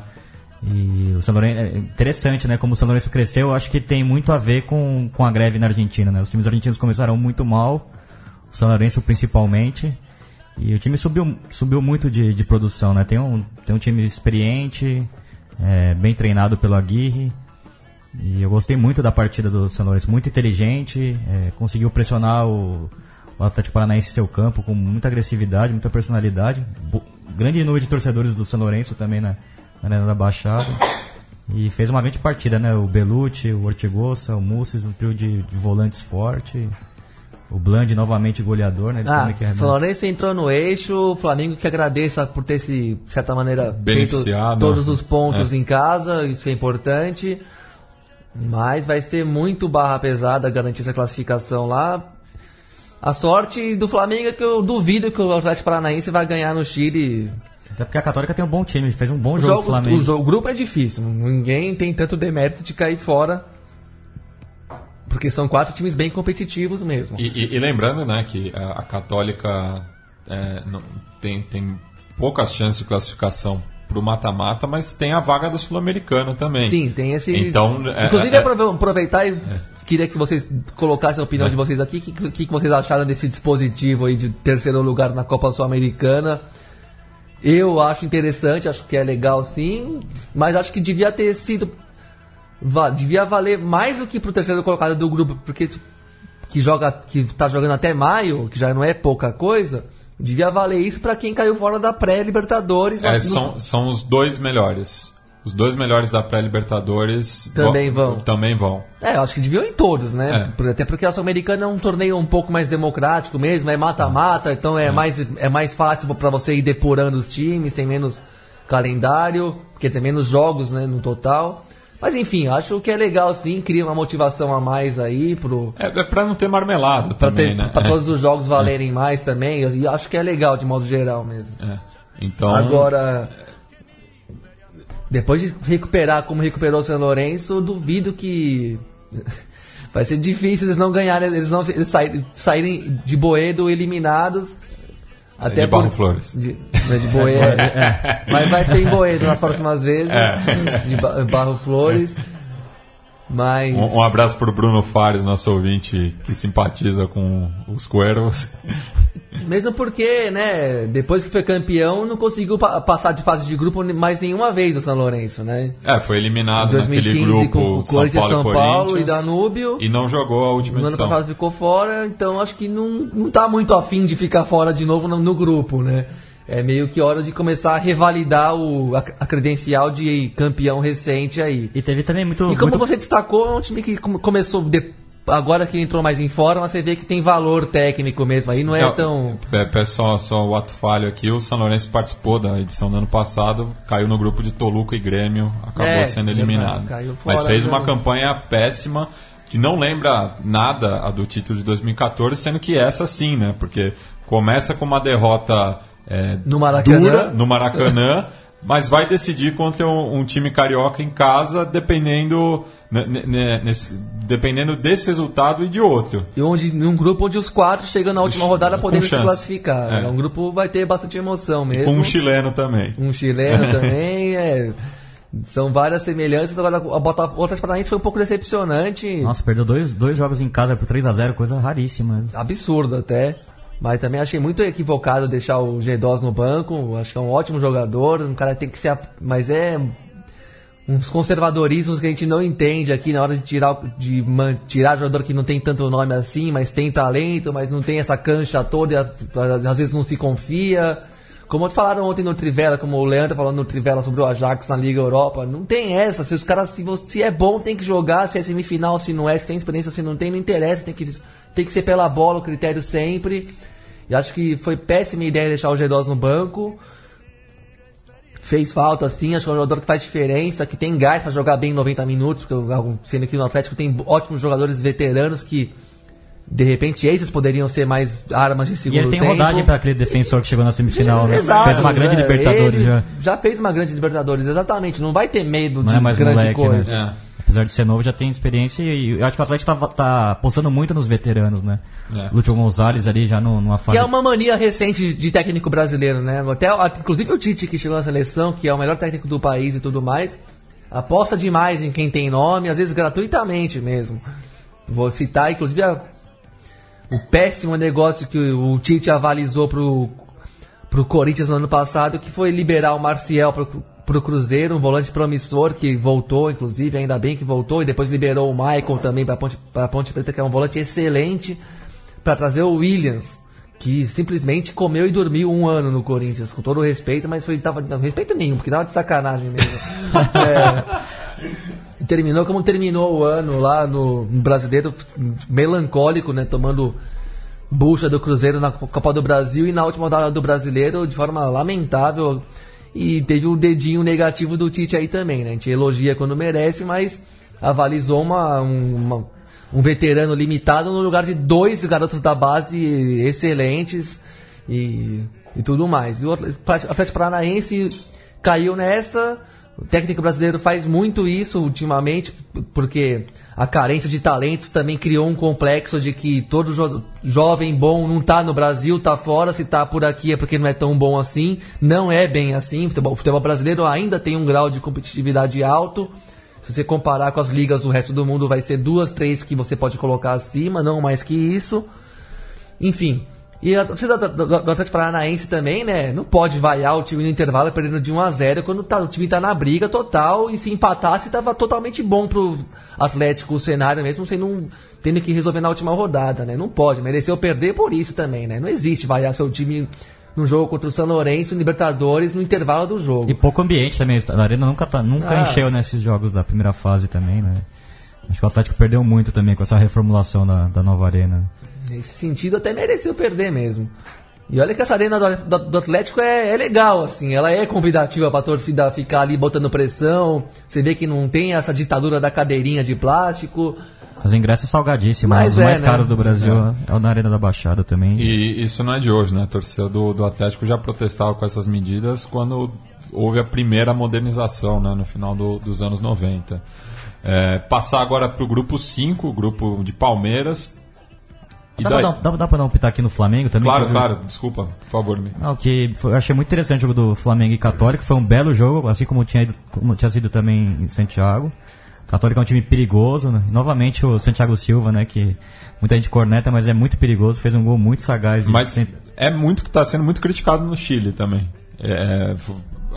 E o São Lourenço, é interessante, né? Como o São Lourenço cresceu, eu acho que tem muito a ver com, com a greve na Argentina, né? Os times argentinos começaram muito mal, o São Lourenço principalmente, e o time subiu, subiu muito de, de produção, né? Tem um, tem um time experiente, é, bem treinado pelo Aguirre, e eu gostei muito da partida do São Lourenço, muito inteligente, é, conseguiu pressionar o, o Atlético Paranaense em seu campo com muita agressividade, muita personalidade, grande número de torcedores do São Lourenço também, né? Na Arena da Baixada. E fez uma grande partida, né? O Belucci, o Ortigosa, o Mussis, um trio de, de volantes forte. O Bland novamente goleador, né? Ele ah, o São Lourenço entrou no eixo, o Flamengo que agradeça por ter se, de certa maneira, feito todos os pontos é. em casa, isso é importante. Mas vai ser muito barra pesada garantir essa classificação lá. A sorte do Flamengo é que eu duvido que o Atlético Paranaense vai ganhar no Chile até porque a Católica tem um bom time, fez um bom jogo, jogo Flamengo. O, o, grupo é difícil, ninguém tem tanto demérito de cair fora. Porque são quatro times bem competitivos mesmo. E, e, e lembrando, né, que a, a Católica é, não, tem, tem poucas chances de classificação para o mata-mata, mas tem a vaga da Sul-Americana também. Sim, tem esse. Então, é, Inclusive, é, aproveitar e é. queria que vocês colocassem a opinião de vocês aqui. O que, que, que, vocês acharam desse dispositivo aí de terceiro lugar na Copa Sul-Americana? Eu acho interessante, acho que é legal sim, mas acho que devia ter sido. Devia valer mais do que pro terceiro colocado do grupo, porque que joga que tá jogando até maio, que já não é pouca coisa, devia valer isso para quem caiu fora da pré-Libertadores. É, são, são os dois melhores. Os dois melhores da pré-Libertadores também vão, vão. Também vão. É, eu acho que deviam ir todos, né? É. Até porque a Sul-Americana é um torneio um pouco mais democrático mesmo, é mata-mata, então é, é, Mais, é mais fácil para você ir depurando os times, tem menos calendário, quer dizer, menos jogos né, no total. Mas enfim, acho que é legal sim, cria uma motivação a mais aí pro. É, é pra não ter marmelada pra também, ter, né? Pra é. todos os jogos valerem mais também. E acho que é legal de modo geral mesmo. É. Então. Agora. Depois de recuperar como recuperou o São Lourenço, duvido que vai ser difícil eles não ganharem, eles não eles saírem, saírem de Boedo eliminados. Até de Barro por, Flores. De, de Boedo. é. Mas vai ser em Boedo nas próximas vezes. É. De Barro Flores. Mas... Um, um abraço para o Bruno Fares, nosso ouvinte que simpatiza com os Cuervos. Mesmo porque, né, depois que foi campeão, não conseguiu pa passar de fase de grupo mais nenhuma vez o São Lourenço, né? É, foi eliminado 2015 naquele grupo com o São Paulo, São Paulo e Danúbio. E não jogou a última no edição. ano passado ficou fora, então acho que não, não tá muito afim de ficar fora de novo no, no grupo, né? É meio que hora de começar a revalidar o, a, a, credencial de campeão recente aí. E teve também muito. E como muito... você destacou, é um time que começou de, agora que entrou mais em forma, você vê que tem valor técnico mesmo. Aí não é não, tão. É, é só, só o ato falho aqui. O São Lourenço participou da edição do ano passado, caiu no grupo de Toluca e Grêmio, acabou é, sendo eliminado. Fora, Mas fez uma campanha péssima que não lembra nada a do título de 2014, sendo que essa sim, né? Porque começa com uma derrota é, no Maracanã. dura no Maracanã. mas vai decidir contra um, um, time carioca em casa, dependendo, nesse, dependendo desse resultado e de outro. E onde, num grupo onde os quatro chegam na última rodada podendo se classificar. É. é. um grupo vai ter bastante emoção mesmo. E com um chileno também. Um chileno também, é. São várias semelhanças. Agora, a Botafogo, o Atlético Paranaense foi um pouco decepcionante. Nossa, perdeu dois, dois jogos em casa por 3 a 0 coisa raríssima. Absurdo até. Mas também achei muito equivocado deixar o G2 no banco. Acho que é um ótimo jogador. Um cara tem que ser. Mas é uns conservadorismos que a gente não entende aqui na hora de tirar de tirar jogador que não tem tanto nome assim, mas tem talento, mas não tem essa cancha toda, e às vezes não se confia. Como falaram ontem no Trivela, como o Leandro falando no Trivela sobre o Ajax na Liga Europa, não tem essa. Se os caras, se, você, é bom, tem que jogar, se é semifinal, se não é, se tem experiência, se não tem, não interessa, tem que, tem que ser pela bola o critério sempre. E acho que foi péssima ideia deixar o G2 no banco. Fez falta, sim. Acho que é um jogador que faz diferença, que tem gás para jogar bem em 90 minutos. Porque, sendo que no Atlético tem ótimos jogadores veteranos que De repente, esses poderiam ser mais armas de E segundo ele tem tempo. rodagem para aquele defensor que chegou na semifinal, né? Exato, Fez uma grande né? Libertadores Ele já. fez uma grande Libertadores, exatamente. Não vai ter medo Não de é mais grande moleque, coisa. né? É. Apesar de ser novo, já tem experiência e eu acho que o Atlético tá, tá apostando muito nos veteranos, né? É. Lúcio Gonzalez ali já no- numa fase. Que é uma mania recente de técnico brasileiro, né? Até, inclusive o Tite que chegou na seleção, que é o melhor técnico do país e tudo mais, aposta demais em quem tem nome, às vezes gratuitamente mesmo. Vou citar, inclusive, a- o péssimo negócio que o Tite avalizou pro, pro Corinthians no ano passado, que foi liberar o Marcial pro, pro Cruzeiro, um volante promissor que voltou, inclusive, ainda bem que voltou, e depois liberou o Michael também pra Ponte, pra Ponte Preta, que é um volante excelente, para trazer o Williams, que simplesmente comeu e dormiu um ano no Corinthians, com todo o respeito, mas foi tava não, respeito nenhum, porque tava de sacanagem mesmo. É, terminou como terminou o ano lá no, no brasileiro, melancólico, né, tomando bucha do Cruzeiro na Copa do Brasil e na última rodada do Brasileiro de forma lamentável. E teve o dedinho negativo do Tite aí também, né? A gente elogia quando merece, mas avalizou uma, um- uma- um veterano limitado no lugar de dois garotos da base excelentes e, e tudo mais. E o Atlético Paranaense caiu nessa. O técnico brasileiro faz muito isso ultimamente, porque a carência de talentos também criou um complexo de que todo jo jovem bom não tá no Brasil, tá fora, se tá por aqui é porque não é tão bom assim. Não é bem assim. O futebol, o futebol brasileiro ainda tem um grau de competitividade alto. Se você comparar com as ligas do resto do mundo, vai ser duas, três que você pode colocar acima, não mais que isso. Enfim. E a torcida do, do, do Atlético Paranaense também, né? Não pode vaiar o time no intervalo perdendo de 1 a 0 quando tá- o time tá na briga total e se empatasse tava totalmente bom pro Atlético o cenário mesmo, sem não tendo que resolver na última rodada, né? Não pode, mereceu perder por isso também, né? Não existe vaiar seu time no jogo contra o São Lourenço, Libertadores, no intervalo do jogo. E pouco ambiente também. A Arena nunca, tá- nunca Ah. encheu nesses jogos da primeira fase também, né? Acho que o Atlético perdeu muito também com essa reformulação da, da nova arena. Nesse sentido, até mereceu perder mesmo. E olha que essa arena do, do- do Atlético é, é legal, assim. Ela é convidativa pra torcida ficar ali botando pressão. Você vê que não tem essa ditadura da cadeirinha de plástico. Os ingressos salgadíssimos, Mas os é, mais né? caros do Brasil é, o na Arena da Baixada também. E isso não é de hoje, né? A torcida do, do Atlético já protestava com essas medidas quando houve a primeira modernização, né? No final do- dos anos 90. É, passar agora para o grupo 5, o grupo de Palmeiras. E Dá, pra daí? dar, dá, dá pra dar um pitaco aqui no Flamengo também? Claro, claro, desculpa, por favor. me- Não, que foi- eu achei muito interessante o jogo do Flamengo e Católica. Foi um belo jogo, assim como tinha, ido- como tinha sido também em Santiago. Católica é um time perigoso, né? Novamente o Santiago Silva, né? Que muita gente corneta, mas é muito perigoso. Fez um gol muito sagaz. Mas é muito que está sendo muito criticado no Chile também. É,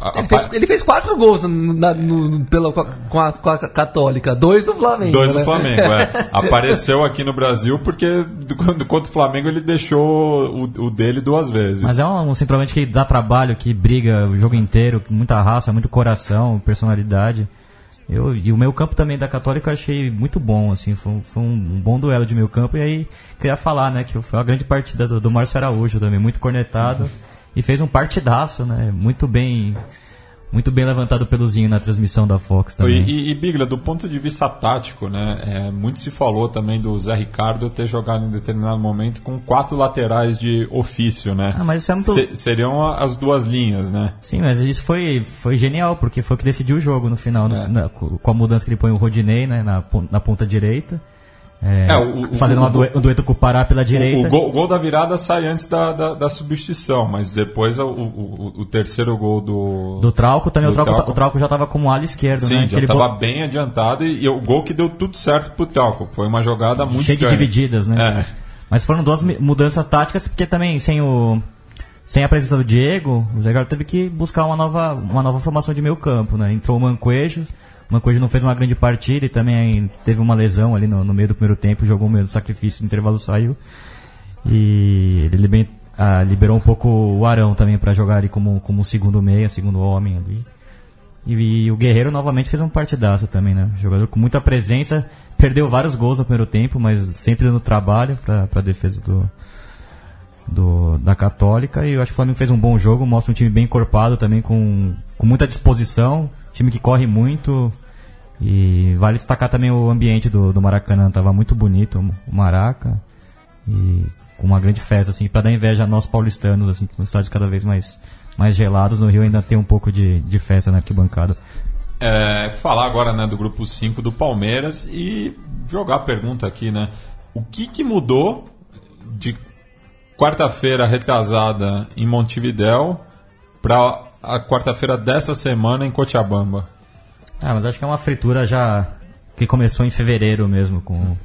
a- a- Ele fez, ele fez quatro gols no- na- no- pela, com, a, com a- Católica. Dois do Flamengo. Dois do né? Flamengo, é. Apareceu aqui no Brasil porque do- quando contra o Flamengo ele deixou o, o dele duas vezes. Mas é um, um centroavante que dá trabalho, que briga o jogo inteiro, muita raça, muito coração, personalidade. Eu, e o meio campo também da Católica eu achei muito bom, assim, foi, um- foi um, um bom duelo de meio campo. E aí, queria falar, né, que foi uma grande partida do, do Márcio Araújo também, muito cornetado. E fez um partidaço, né, muito bem, muito bem levantado pelo Zinho na transmissão da Fox também. e, e, Bigla, do ponto de vista tático, né, é, muito se falou também do Zé Ricardo ter jogado em determinado momento com quatro laterais de ofício, né? Ah, mas isso é muito- Se- seriam as duas linhas, né? Sim, mas isso foi, foi genial, porque foi o que decidiu o jogo no final, no- É. na- com a mudança que ele põe o Rodinei né, na, na ponta direita. É, É, o- o- fazendo o- uma due- um dueto com o Pará pela O, direita. o gol, o gol da virada sai antes da, da, da substituição, mas depois o, o, o- o terceiro gol do. Do Trauco também, do o, Trauco, Trauco. o Trauco já estava como ala esquerdo, Sim, né? já estava bo- bem adiantado e, e o gol que deu tudo certo pro Trauco. Foi uma jogada muito cheio de estranha. divididas, né? É. Mas foram duas mudanças táticas, porque também sem o. Sem a presença do Diego, o Zé Garoto teve que buscar uma nova, uma nova formação de meio campo, né? Entrou o Mancoejo, o Mancoejo não fez uma grande partida e também teve uma lesão ali no, no meio do primeiro tempo, jogou meio do sacrifício, no intervalo saiu. E ele liber- ah, liberou um pouco o Arão também para jogar ali como, como segundo meia, segundo homem ali. E, e o Guerreiro novamente fez um partidaço também, né? Jogador com muita presença, perdeu vários gols no primeiro tempo, mas sempre dando trabalho para a defesa do, do, da Católica. E eu acho que o Flamengo fez um bom jogo, mostra um time bem encorpado também, com, com muita disposição, time que corre muito. E vale destacar também o ambiente do, do Maracanã, tava muito bonito o Maraca. E com uma grande festa, assim, para dar inveja a nós paulistanos, assim, com estádios cada vez mais, mais gelados. No Rio ainda tem um pouco de, de festa na arquibancada. É, falar agora né, do grupo 5 do Palmeiras e jogar a pergunta aqui, né? O que, que mudou de quarta-feira retrasada em Montevidéu para a quarta-feira dessa semana em Cochabamba? Ah, mas acho que é uma fritura já que começou em fevereiro mesmo com,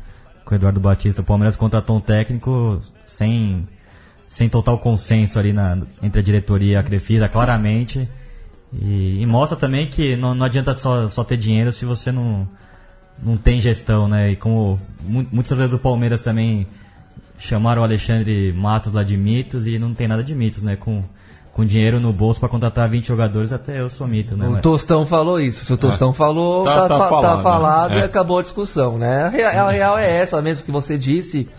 com o Eduardo Batista. O Palmeiras contratou um técnico sem, sem total consenso ali na, entre a diretoria e a Crefisa, claramente. E, e mostra também que não, não adianta só, só ter dinheiro se você não, não tem gestão, né? E como muitos vezes do Palmeiras também chamaram o Alexandre Matos lá de mitos e não tem nada de mitos, né? Com, com dinheiro no bolso para contratar 20 jogadores, até eu sou mito, né? O Tostão falou isso. Se o Tostão é. falou, tá, tá, tá, falado, tá falado né? e é. acabou a discussão, né? A real, a real é essa mesmo que você disse.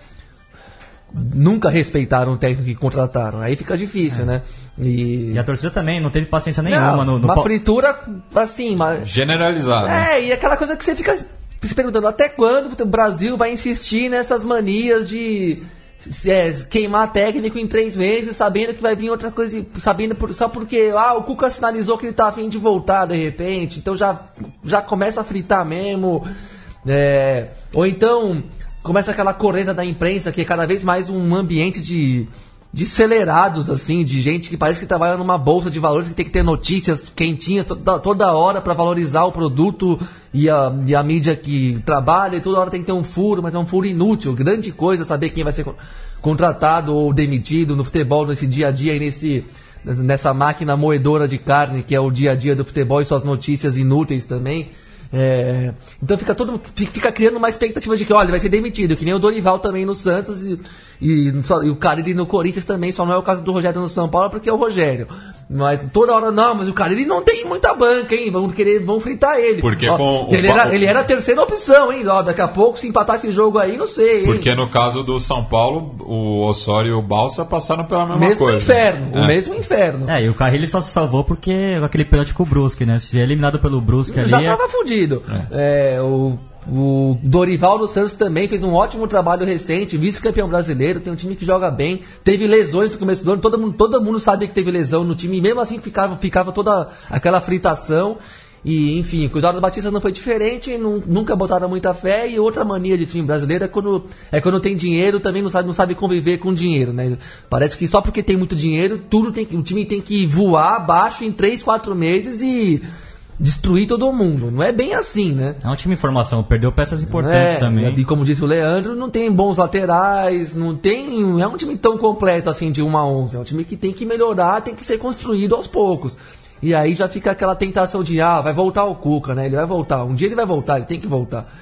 Nunca respeitaram o técnico que contrataram. Aí fica difícil, é. né? E... e... a torcida também não teve paciência nenhuma não, no, no, Uma fritura, assim. Uma... Generalizada. É, e aquela coisa que você fica se perguntando até quando o Brasil vai insistir nessas manias de queimar técnico em três meses, sabendo que vai vir outra coisa, sabendo por, só porque ah, o Cuca sinalizou que ele tá afim de voltar de repente, então já, já começa a fritar mesmo. É, ou então começa aquela corrida da imprensa que é cada vez mais um ambiente de de acelerados, assim, de gente que parece que trabalha numa bolsa de valores que tem que ter notícias quentinhas toda, toda hora para valorizar o produto e a, e a mídia que trabalha, e toda hora tem que ter um furo, mas é um furo inútil. Grande coisa saber quem vai ser contratado ou demitido no futebol, nesse dia a dia e nesse, nessa máquina moedora de carne que é o dia a dia do futebol e suas notícias inúteis também. É, então fica todo fica criando uma expectativa de que, olha, vai ser demitido, que nem o Dorival também no Santos e, e, e o Carille no Corinthians também, só não é o caso do Rogério no São Paulo, porque é o Rogério. Mas toda hora, não, mas o cara ele não tem muita banca, hein? Vão querer, vão fritar ele. Porque ó, com ele, o... era, ele era a terceira opção, hein? Ó, daqui a pouco, se empatar esse jogo aí, não sei. Hein? Porque no caso do São Paulo, o Osório e o Balsa passaram pela mesma mesmo coisa. Inferno, é. O mesmo inferno. É, e o Carrilho só se salvou porque aquele pênalti com o Brusque, né? Se é eliminado pelo Brusque ali. Já tava fudido. É. É, o o Dorival dos Santos também fez um ótimo trabalho recente, vice-campeão brasileiro, tem um time que joga bem, teve lesões no começo do ano, todo mundo, todo mundo sabia que teve lesão no time, e mesmo assim ficava, ficava toda aquela fritação. E, enfim, o Eduardo Batista não foi diferente, nunca botaram muita fé. E outra mania de time brasileiro é quando, é quando tem dinheiro, também não sabe, não sabe conviver com dinheiro, né? Parece que só porque tem muito dinheiro, tudo tem, o time tem que voar abaixo em 3, 4 meses e destruir todo mundo. Não é bem assim, né? É um time em formação, perdeu peças importantes é, também. E como disse o Leandro, não tem bons laterais, não tem. Não é um time tão completo assim de 1 a 11. É um time que tem que melhorar, tem que ser construído aos poucos. E aí já fica aquela tentação de, ah, vai voltar o Cuca, né? Ele vai voltar. Um dia ele vai voltar, ele tem que voltar.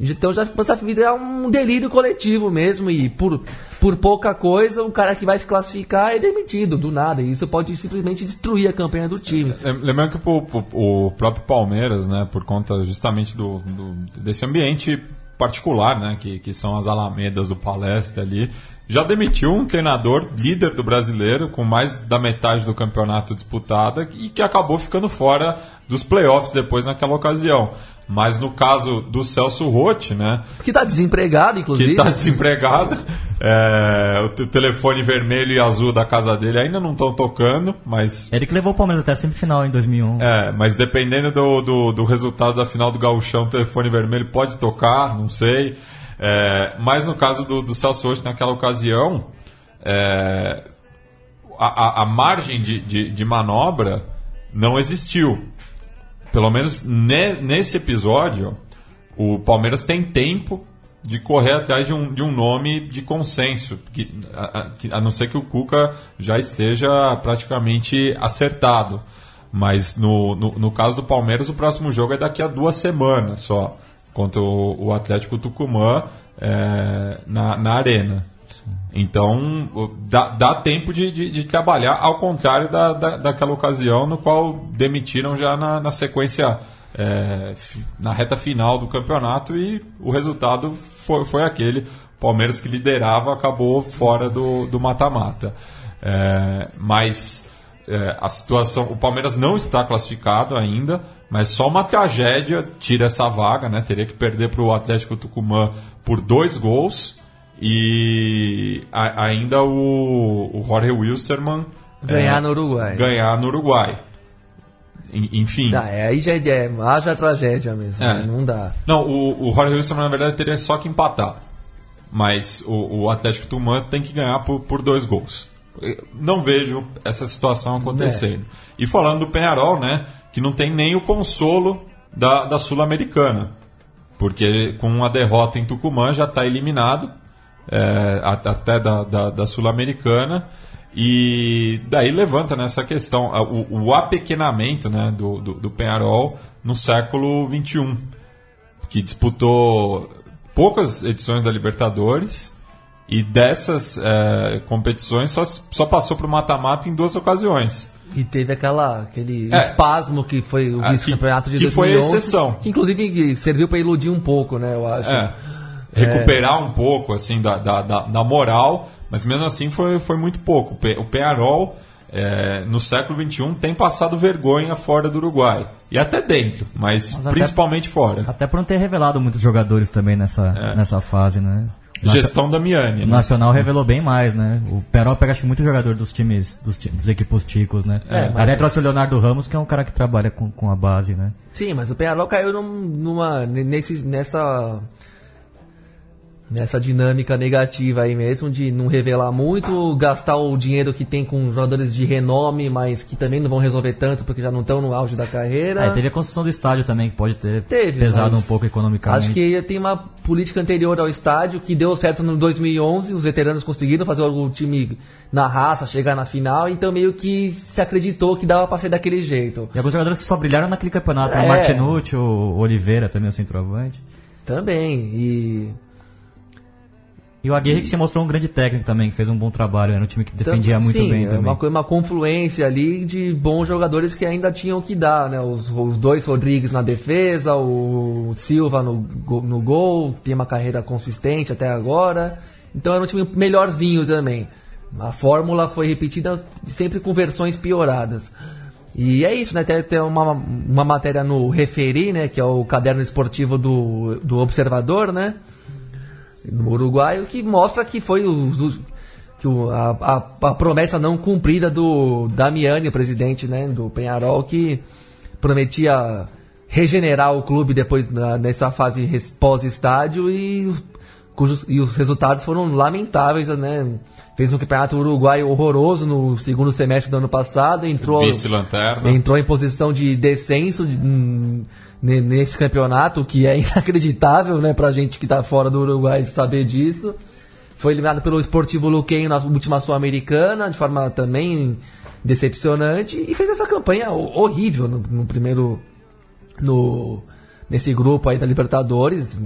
Então já essa vida é um delírio coletivo mesmo e por, por pouca coisa o cara que vai se classificar é demitido do nada e isso pode simplesmente destruir a campanha do time. É, lembrando que o, o, o próprio Palmeiras, né, por conta justamente do, do, desse ambiente particular, né, que, que são as alamedas do palestra ali, já demitiu um treinador líder do brasileiro, com mais da metade do campeonato disputada, e que acabou ficando fora dos playoffs depois naquela ocasião. Mas no caso do Celso Rotti, né? Que está desempregado, inclusive. Que está desempregado. É, o telefone vermelho e azul da casa dele ainda não estão tocando, mas. Ele que levou o Palmeiras até a semifinal em 2001. É, mas dependendo do, do, do resultado da final do Gauchão, o telefone vermelho pode tocar, não sei. É, mas no caso do, do Celso Rotti, naquela ocasião, é, a, a, a, margem de, de, de manobra não existiu pelo menos ne, nesse episódio, o Palmeiras tem tempo de correr atrás de um, de um nome de consenso, que, a, a, não ser que o Cuca já esteja praticamente acertado. Mas no, no, no, caso do Palmeiras, o próximo jogo é daqui a duas semanas só, contra o, o Atlético Tucumã é, na, na Arena. Então, dá, dá tempo de, de, de, trabalhar, ao contrário da, da, daquela ocasião no qual demitiram já na, na sequência, é, na reta final do campeonato e o resultado foi, foi aquele. Palmeiras que liderava acabou fora do mata-mata. É, mas é, a situação. O Palmeiras não está classificado ainda, mas só uma tragédia tira essa vaga, né? Teria que perder para o Atlético Tucumã por dois gols e a- ainda o, o Jorge Wilstermann Ganhar é, no Uruguai. ganhar no Uruguai. En- Enfim. Ah, é, aí já é, é haja tragédia mesmo, É. né? não dá. Não, o, o Jorge Wilson, na verdade, teria só que empatar. Mas o, o Atlético Tucumã tem que ganhar por, por dois gols. Eu Não vejo essa situação acontecendo. E falando do Penharol, né? Que não tem nem o consolo da, da Sul-Americana. Porque com a derrota em Tucumã já está eliminado é, até da, da, da Sul-Americana. E daí levanta nessa questão a- o, o apequenamento né, do, do, do Penharol no século XXI que disputou poucas edições da Libertadores e dessas eh, competições só, só passou para o mata-mata em duas ocasiões. E teve aquela, aquele É. espasmo que foi o Ah, vice-campeonato de que- que foi a 2011, exceção. Que inclusive serviu para iludir um pouco, né, eu acho. É, recuperar um pouco assim da, da, da, da moral, mas mesmo assim foi, foi muito pouco. O Pe- O Penharol, eh, no século XXI, tem passado vergonha fora do Uruguai. E até dentro, mas, Mas até- principalmente fora. Até por não ter revelado muitos jogadores também nessa, É. nessa fase, né? Gestão da Miane. O Né? Nacional revelou bem mais, né? O Perol pega acho que muito jogador dos times, dos, dos equipos ticos, né? É, mas- Até trouxe o Leonardo Ramos, que é um cara que trabalha com, com a base, né? Sim, mas o Penharol caiu num- numa, nesse, nessa, nessa dinâmica negativa aí mesmo, de não revelar muito, gastar o dinheiro que tem com jogadores de renome, mas que também não vão resolver tanto porque já não estão no auge da carreira. É, teve a construção do estádio também, que pode ter Teve, pesado um pouco economicamente. Acho que tem uma política anterior ao estádio que deu certo no 2011. Os veteranos conseguiram fazer o time na raça, chegar na final. Então meio que se acreditou que dava pra ser daquele jeito. E alguns jogadores que só brilharam naquele campeonato, né? É. o Martinucci, o Oliveira também, o centroavante. Também. E E o Aguirre que se mostrou um grande técnico também, que fez um bom trabalho, era um time que defendia muito sim, bem é também. Uma, uma confluência ali de bons jogadores que ainda tinham que dar, né? Os, os dois Rodrigues na defesa, o Silva no, no gol, que tem uma carreira consistente até agora. Então era um time melhorzinho também. A fórmula foi repetida sempre com versões pioradas. E é isso, né? Tem, tem uma, uma matéria no Referi, né? Que é o caderno esportivo do, do Observador, né? No Uruguai, o que mostra que foi o, que o- a, a- a promessa não cumprida do Damiani, o presidente né, do Penharol, que prometia regenerar o clube depois da- nessa fase pós-estádio e, os- cujos, e os resultados foram lamentáveis, né? Fez um campeonato uruguaio horroroso no segundo semestre do ano passado, entrou entrou em posição de descenso de- ne- nesse campeonato, o que é inacreditável, né, pra gente que tá fora do Uruguai saber disso. Foi eliminado pelo Esportivo Luquenho na última Sul-Americana, de forma também decepcionante, e fez essa campanha ho- horrível no, no primeiro. No, nesse grupo aí da Libertadores.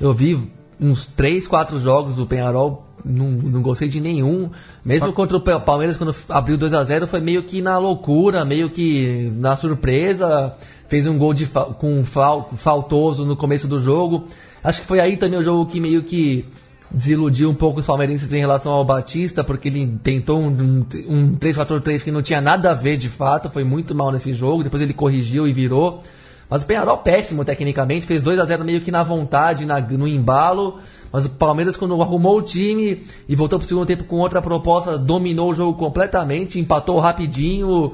Eu vi uns 3, 4 jogos do Penharol, não, não gostei de nenhum. Mesmo contra o Pa- Palmeiras, quando abriu 2 a 0 foi meio que na loucura, meio que na surpresa. Fez um gol de com fal, faltoso no começo do jogo. Acho que foi aí também o jogo que meio que desiludiu um pouco os palmeirenses em relação ao Batista, porque ele tentou um, um 3-4-3 que não tinha nada a ver de fato, foi muito mal nesse jogo, depois ele corrigiu e virou. Mas o Penharol péssimo tecnicamente, fez 2 a 0 meio que na vontade, na- no embalo. Mas o Palmeiras, quando arrumou o time e voltou pro segundo tempo com outra proposta, dominou o jogo completamente, empatou rapidinho,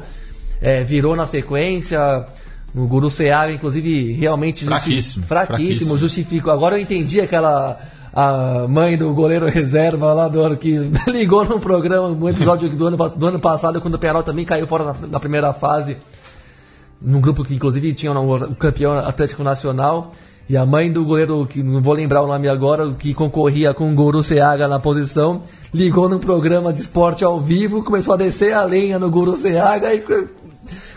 é, virou na sequência. O Guru Seara, inclusive, realmente. justi- Fraquíssimo, Fraquíssimo, fraquíssimo. justifico. Agora eu entendi aquela. A mãe do goleiro reserva lá do ano que ligou num programa, um episódio do ano, do ano passado, quando o Penharol também caiu fora na, na primeira fase num grupo que inclusive tinha o o campeão Atlético Nacional e a mãe do goleiro, que não vou lembrar o nome agora, que concorria com o Guru Seaga na posição, ligou num programa de esporte ao vivo, começou a descer a lenha no Guru Seaga e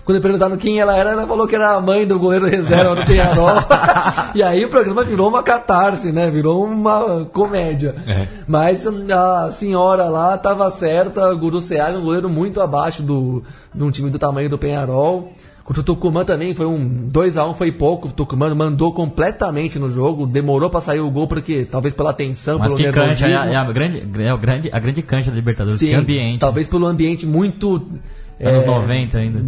quando perguntaram quem ela era, ela falou que era a mãe do goleiro reserva do Penharol. e aí o programa virou uma catarse, né? Virou uma comédia. É. Mas a senhora lá estava certa, o Guru Seaga, um goleiro muito abaixo do, de um time do tamanho do Penharol. Contra o Tucumã também foi um 2x1, foi pouco. O Tucumã mandou completamente no jogo, demorou pra sair o gol, porque talvez pela tensão, Mas pelo que cancha, é, a- é a grande, é o grande, a grande cancha da Libertadores, Sim, que ambiente. talvez pelo ambiente muito. Anos é, 90 ainda.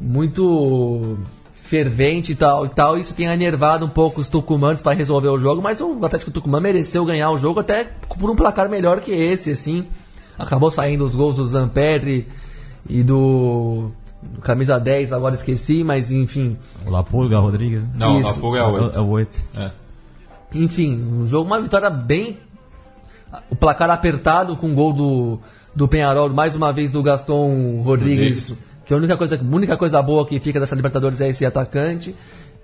muito fervente e tal, e tal. Isso tem enervado um pouco os tucumanos para resolver o jogo, mas o Atlético Tucumã mereceu ganhar o jogo até por um placar melhor que esse, assim. Acabou saindo os gols do Zampedri e do camisa 10, agora esqueci, mas enfim. O Lapulga, Rodrigues. Não, Isso. a Pulga é 8. É o 8. É. Enfim, um jogo, uma vitória bem. O placar apertado com o gol do, do Penharol, mais uma vez do Gaston Rodrigues. Rodrigues. Que a única coisa, a única coisa boa que fica dessa Libertadores é esse atacante.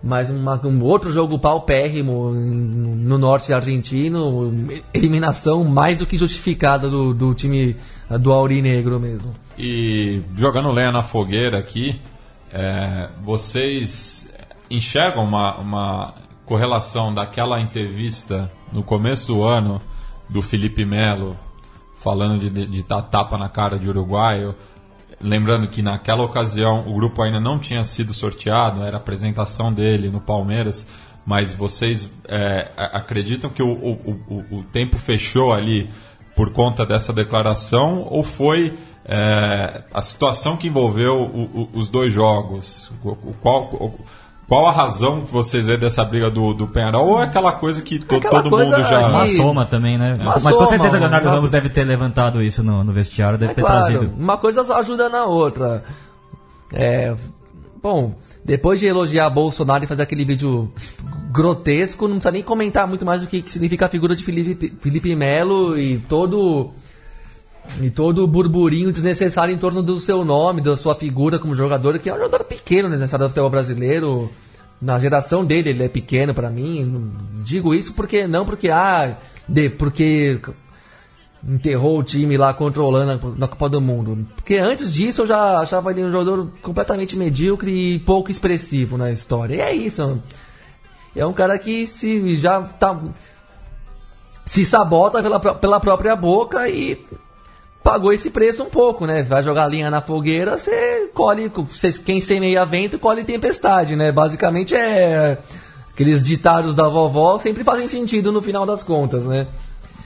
Mas uma- um outro jogo paupérrimo no norte argentino. Eliminação mais do que justificada do, do time eh, do Aurinegro mesmo. E jogando lenha na fogueira aqui, é, vocês enxergam uma, uma correlação daquela entrevista no começo do ano do Felipe Melo falando de, de, de tapa na cara de uruguaio? Lembrando que naquela ocasião o grupo ainda não tinha sido sorteado, era a apresentação dele no Palmeiras, mas vocês é, acreditam que o, o, o, o tempo fechou ali por conta dessa declaração ou foi é, a situação que envolveu os dois jogos? Qual, qual a razão que vocês vêem dessa briga do, do Penharol? Ou é aquela coisa que to- Aquela todo coisa mundo já. Uma E- soma também, né? Uma Mas soma, com certeza o Leonardo uma- Ramos deve ter levantado isso no, no vestiário, deve É ter claro, trazido. uma coisa ajuda na outra. É, bom, depois de elogiar Bolsonaro e fazer aquele vídeo grotesco, não precisa nem comentar muito mais o que, que significa a figura de Felipe, Felipe Melo e todo e todo o burburinho desnecessário em torno do seu nome, da sua figura como jogador, que é um jogador pequeno né, na história do futebol brasileiro. Na geração dele, ele é pequeno pra mim. Digo isso porque não porque ah, de, porque enterrou o time lá Holanda na Copa do Mundo. Porque antes disso eu já achava ele um jogador completamente medíocre e pouco expressivo na história. E é isso. É um cara que se já tá se sabota pela, pela própria boca e pagou esse preço um pouco, né? Vai jogar linha na fogueira, você colhe, quem semeia vento colhe tempestade, né? Basicamente é aqueles ditados da vovó sempre fazem sentido no final das contas, né?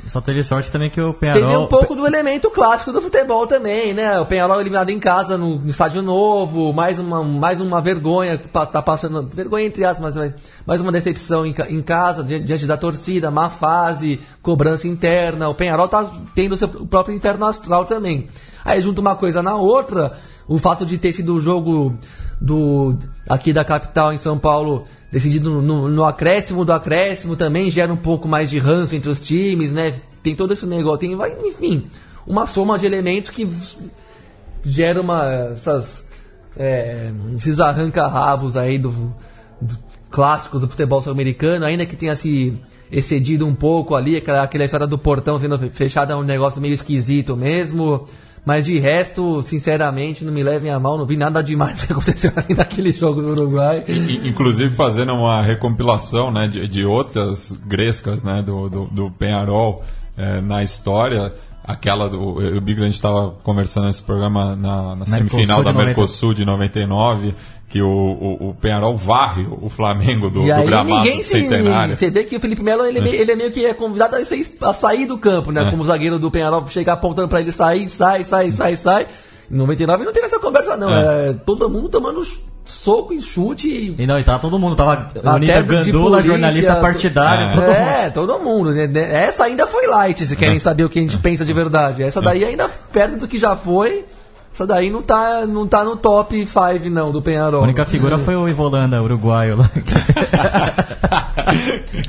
Só teve sorte também que o Teve Penharol... um pouco do elemento clássico do futebol também, né? O Penharol eliminado em casa no, no estádio novo, mais uma, mais uma vergonha tá passando, vergonha entre aspas, mas mais uma decepção em, ca- em casa, di- diante da torcida, má fase, cobrança interna. O Penharol tá tendo o seu próprio inferno astral também. Aí junta uma coisa na outra, o fato de ter sido o jogo do aqui da capital em São Paulo decidido no, no acréscimo do acréscimo também gera um pouco mais de ranço entre os times, né? Tem todo esse negócio, tem, enfim, uma soma de elementos que gera uma essas é, esses arranca-rabos aí do, do clássicos do futebol sul-americano, ainda que tenha se excedido um pouco ali, aquela, aquela história do portão sendo fechado é um negócio meio esquisito mesmo. Mas de resto, sinceramente, não me levem a mal, não vi nada demais que aconteceu ali naquele jogo no Uruguai. Inclusive fazendo uma recompilação né, de, de outras grescas né, do, do, do Penharol eh, na história. Aquela do. O Big Grande estava conversando nesse programa na, na semifinal da 90. Mercosul de 99, que o, o, o Penharol varre o Flamengo do, e do aí gramado ninguém se. centenário. Você vê que o Felipe Melo ele, é meio- ele é meio que é convidado a, ser- a sair do campo, né? É. Como zagueiro do Penharol, chegar apontando pra ele sair, sai, sai, sai, sai. Em 99 não teve essa conversa, não. É. É, todo mundo tomando soco e chute. E... E não, e tava todo mundo, tava Até Anitta Gandula, polícia, jornalista partidário, É. todo mundo. É, todo mundo. né? Essa ainda foi light, se querem saber o que a gente pensa de verdade. Essa daí ainda perto do que já foi. Essa daí não tá, não tá no top 5, não, do Penharol. A única figura foi o Ivolanda, uruguaio lá.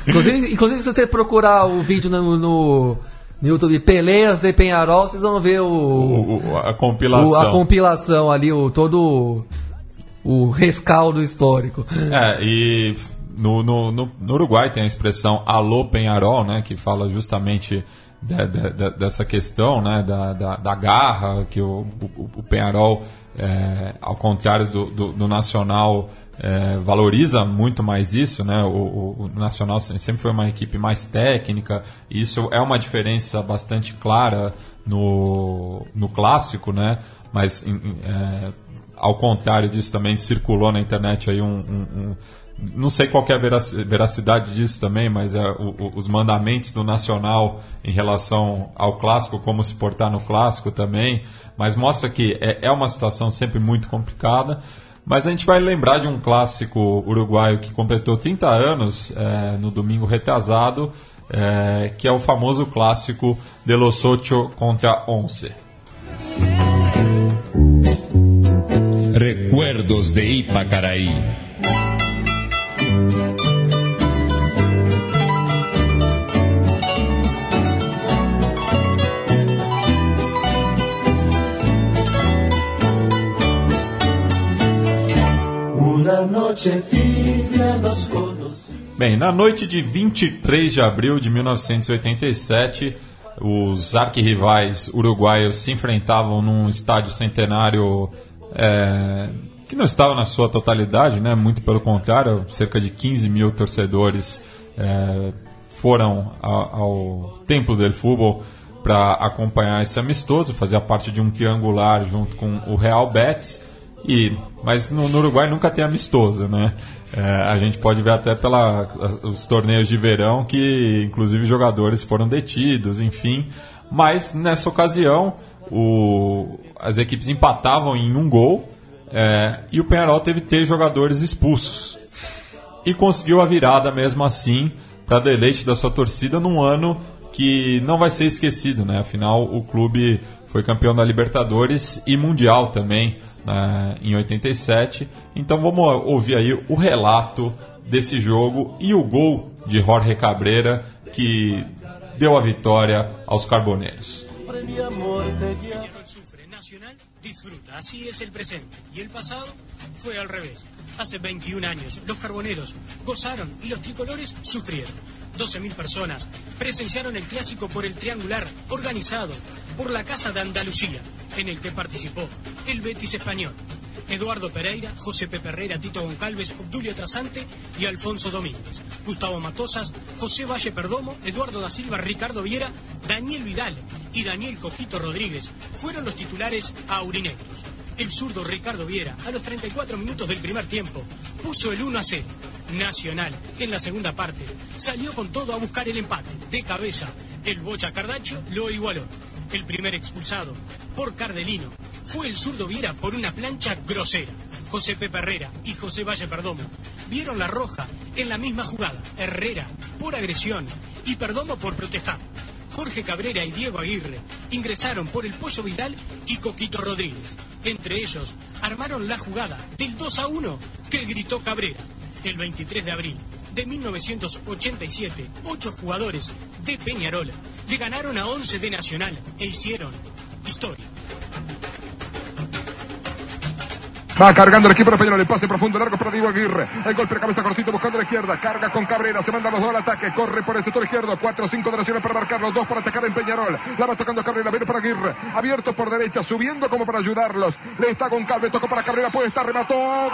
Inclusive, inclusive, se você procurar o vídeo no, no, no YouTube Peleias de Penharol, vocês vão ver o, O- o- a o- compilação. a compilação ali, o, todo o, rescaldo histórico. É, e no, no, no, no Uruguai tem a expressão alô Penharol, né, que fala justamente de- de- de- dessa questão, né, da, da, da garra, que o, o, o Penharol, é, ao contrário do, do, do Nacional, é, valoriza muito mais isso, né, o, o, Nacional sempre foi uma equipe mais técnica, e isso é uma diferença bastante clara no, no clássico, né, mas em, é, ao contrário disso também circulou na internet aí um, um- um- não sei qual é a veraci- veracidade disso também, mas é o- o- os mandamentos do Nacional em relação ao clássico, como se portar no clássico também, mas mostra que é, é uma situação sempre muito complicada, Mas a gente vai lembrar de um clássico uruguaio que completou 30 anos é, no domingo retrasado, é, que é o famoso clássico de Los Ocho contra Once. Recuerdos de Ipacaraí. Bem, na noite de 23 de abril de 1987, os arquirrivais uruguaios se enfrentavam num estádio centenário é, que não estava na sua totalidade, né? muito pelo contrário, cerca de 15 mil torcedores é, foram ao, ao Templo del Fútbol para acompanhar esse amistoso, fazia parte de um triangular junto com o Real Betis. E, mas no, no Uruguai nunca tem amistoso, né? É, a gente pode ver até pelos torneios de verão que, inclusive, jogadores foram detidos, enfim. Mas nessa ocasião, o, as equipes empatavam em um gol é, e o Penharol teve ter jogadores expulsos. E conseguiu a virada mesmo assim, para deleite da sua torcida, num ano que não vai ser esquecido, né? Afinal, o clube foi campeão da Libertadores e Mundial também né, em 87. Então vamos ouvir aí o relato desse jogo e o gol de Jorge Cabreira que deu a vitória aos carboneiros. Disfruta. Así es el presente. Y el pasado fue al revés. Hace 21 años, los carboneros gozaron y los tricolores sufrieron. 12.000 personas presenciaron el clásico por el triangular organizado por la Casa de Andalucía, en el que participó el Betis español. Eduardo Pereira, José Pepe Herrera, Tito Goncalves, Obdulio Trasante y Alfonso Domínguez. Gustavo Matosas, José Valle Perdomo, Eduardo da Silva, Ricardo Viera, Daniel Vidal y Daniel Coquito Rodríguez fueron los titulares aurinegros. El zurdo Ricardo Viera, a los 34 minutos del primer tiempo, puso el 1 a 0. Nacional, en la segunda parte, salió con todo a buscar el empate. De cabeza, el Bocha Cardacho lo igualó. El primer expulsado, por Cardelino, fue el zurdo Viera por una plancha grosera. José Pepe Herrera y José Valle Perdomo vieron la roja en la misma jugada. Herrera por agresión y Perdomo por protestar. Jorge Cabrera y Diego Aguirre ingresaron por el Pollo Vidal y Coquito Rodríguez. Entre ellos armaron la jugada del 2 a 1 que gritó Cabrera. El 23 de abril de 1987, ocho jugadores de Peñarol le ganaron a 11 de Nacional e hicieron historia. Va cargando el equipo de Peñarol. El pase profundo, largo para Diego Aguirre. El golpe de cabeza cortito buscando la izquierda. Carga con Cabrera. Se manda los dos al ataque. Corre por el sector izquierdo. 4 5 de Nacional para marcarlos. Dos para atacar en Peñarol. La va tocando Cabrera. Viene para Aguirre. Abierto por derecha. Subiendo como para ayudarlos. Le está con Calve. Tocó para Cabrera. Puede estar. Remató. ¡Gol!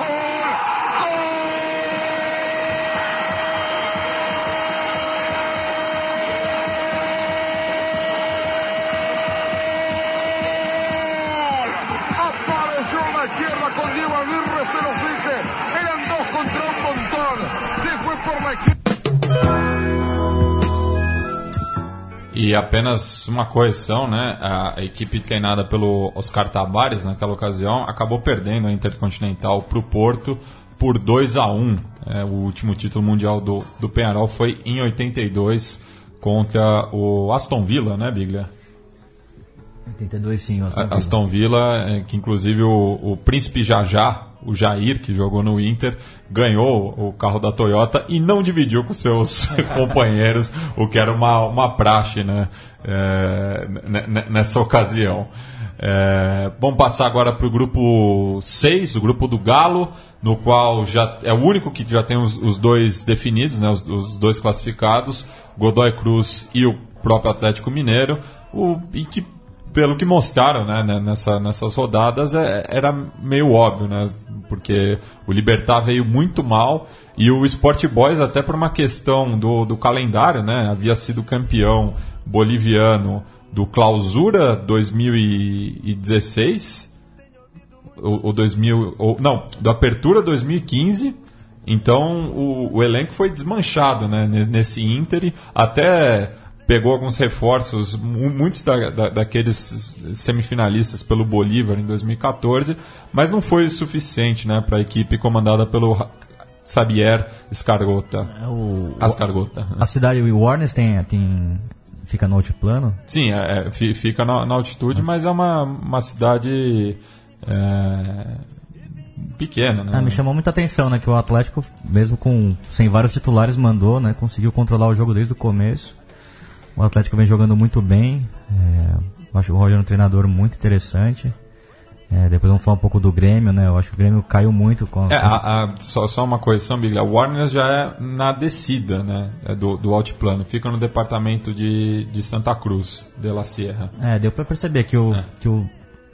E apenas uma correção, né? A equipe treinada pelo Oscar Tabares naquela ocasião acabou perdendo a Intercontinental para o Porto por 2 a 1 é, O último título mundial do, do Penharol foi em 82 contra o Aston Villa, né, Biglia? 82 sim, Aston Villa. Aston Villa, é, que inclusive o, o príncipe Jajá, o Jair, que jogou no Inter, ganhou o carro da Toyota e não dividiu com seus companheiros, o que era uma, uma praxe né, é, nessa ocasião. É, vamos passar agora para o grupo 6, o grupo do Galo, no qual já é o único que já tem os, os dois definidos, né, os, os, dois classificados, Godoy Cruz e o próprio Atlético Mineiro, o, e que pelo que mostraram né, né, nessa, nessas rodadas, é, era meio óbvio, né? Porque o Libertar veio muito mal e o Sport Boys, até por uma questão do, do calendário, né? Havia sido campeão boliviano do Clausura 2016, ou, 2000, ou, não, do Apertura 2015. Então o, o elenco foi desmanchado né, nesse Inter, até pegou alguns reforços, mu- muitos da, da- daqueles semifinalistas pelo Bolívar em 2014, mas não foi o suficiente né, para a equipe comandada pelo Xavier Escargota. É o- Ascargota. né? A cidade de Warnes tem, tem, fica no altiplano. Sim, é, é, fi- fica na, na altitude, mas é uma, uma cidade é, pequena. Né? Ah, me chamou muita atenção, né? Que o Atlético, mesmo com sem vários titulares, mandou, né? Conseguiu controlar o jogo desde o começo. O Atlético vem jogando muito bem. É, acho o Roger um treinador muito interessante. É, depois vamos falar um pouco do Grêmio, né? Eu acho que o Grêmio caiu muito com É, a- a- só, só uma coisa, São Biglia. O Warner já é na descida né, é do, do altiplano. Fica no departamento de, de Santa Cruz, de la Sierra. É, deu pra perceber que o, que o,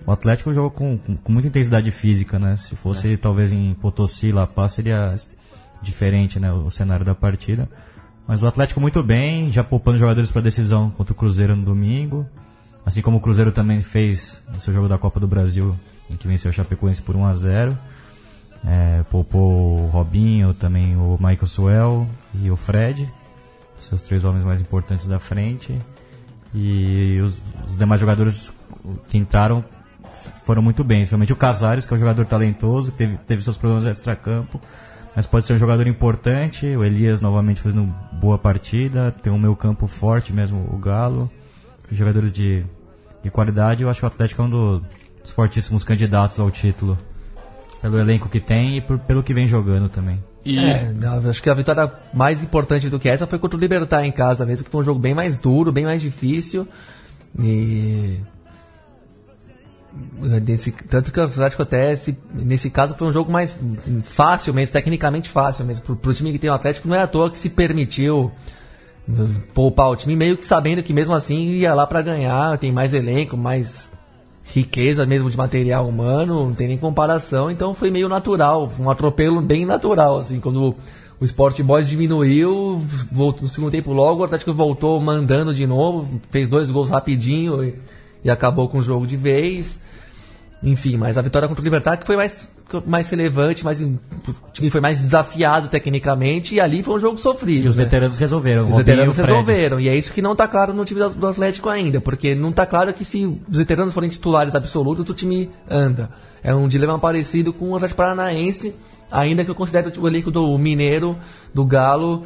o Atlético jogou com, com, com muita intensidade física, né? Se fosse talvez em Potosí, La Paz, seria diferente, né? O cenário da partida. Mas o Atlético muito bem, já poupando jogadores para decisão contra o Cruzeiro no domingo. Assim como o Cruzeiro também fez no seu jogo da Copa do Brasil, em que venceu o Chapecoense por 1 a 0 é, Poupou o Robinho, também o Michael Suel e o Fred, seus três homens mais importantes da frente. E os, os demais jogadores que entraram foram muito bem, somente o Casares, que é um jogador talentoso, que teve, teve seus problemas extra-campo, mas pode ser um jogador importante. O Elias novamente fazendo boa partida, tem um meio campo forte mesmo, o Galo. Jogadores de, de qualidade, eu acho que o Atlético é um do- dos fortíssimos candidatos ao título. Pelo elenco que tem e por- pelo que vem jogando também. E É, não, acho que a vitória mais importante do que essa foi contra o Libertar em casa mesmo, que foi um jogo bem mais duro, bem mais difícil. E. Nesse, tanto que o Atlético até, esse- nesse caso, foi um jogo mais fácil mesmo, tecnicamente fácil mesmo. Pro, pro time que tem o Atlético, não é à toa que se permitiu uh, poupar o time, meio que sabendo que mesmo assim ia lá pra ganhar, tem mais elenco, mais riqueza mesmo de material humano, não tem nem comparação, então foi meio natural, um atropelo bem natural, assim, quando o Sport Boys diminuiu, voltou no segundo tempo logo, o Atlético voltou mandando de novo, fez dois gols rapidinho e, e acabou com o jogo de vez. Enfim, mas a vitória contra o Libertar que foi mais, mais relevante, mais, o time foi mais desafiado tecnicamente e ali foi um jogo sofrido. E os né? veteranos resolveram. Os veteranos resolveram. E é isso que não tá claro no time do Atlético ainda. Porque não tá claro que se os veteranos forem titulares absolutos, o time anda. É um dilema parecido com o Atlético Paranaense, ainda que eu considere o elenco do Mineiro, do Galo,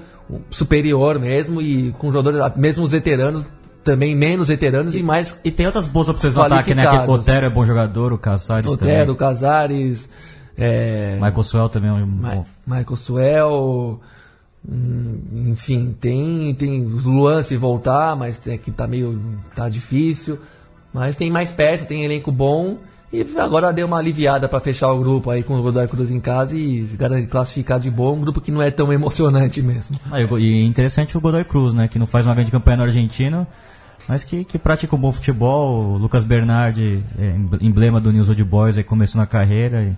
superior mesmo, e com jogadores, mesmo os veteranos, também menos veteranos e mais E tem outras boas opções no ataque, né? Que o. Otero é bom jogador, o Casares Otero, também. Casares, é, Michael Suel também é um Ma- bom. Michael Suel, hum, enfim, tem tem o Luan se voltar, mas é que tá meio tá difícil, mas tem mais peças, tem elenco bom e agora deu uma aliviada para fechar o grupo aí com o Godoy Cruz em casa e garantir classificar de bom, um grupo que não é tão emocionante mesmo. Ah, e o- e interessante o Godoy Cruz, né? Que não faz uma grande campanha no Argentina, mas que, que pratica um bom futebol. O Lucas Bernardi, é, emblema do News Old Boys, aí começou na carreira. e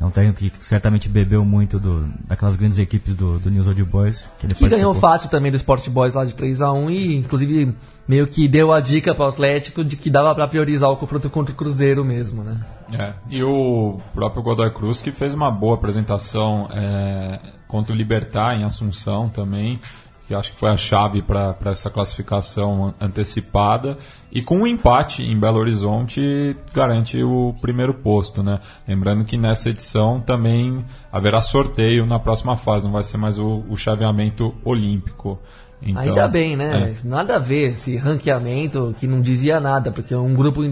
é um técnico que certamente bebeu muito do, daquelas grandes equipes do, do News Old Boys. Que, ele Que ganhou fácil também do Sport Boys lá de 3 a 1 e inclusive meio que deu a dica para o Atlético de que dava para priorizar o confronto contra o Cruzeiro mesmo, né? É, e o próprio Godoy Cruz que fez uma boa apresentação é, contra o Libertar em Assunção também, que acho que foi a chave para essa classificação antecipada. E com um empate em Belo Horizonte garante o primeiro posto, né? Lembrando que nessa edição também haverá sorteio na próxima fase, não vai ser mais o, o chaveamento olímpico. Então, Ainda bem, né? é. Nada a ver esse ranqueamento que não dizia nada, porque um grupo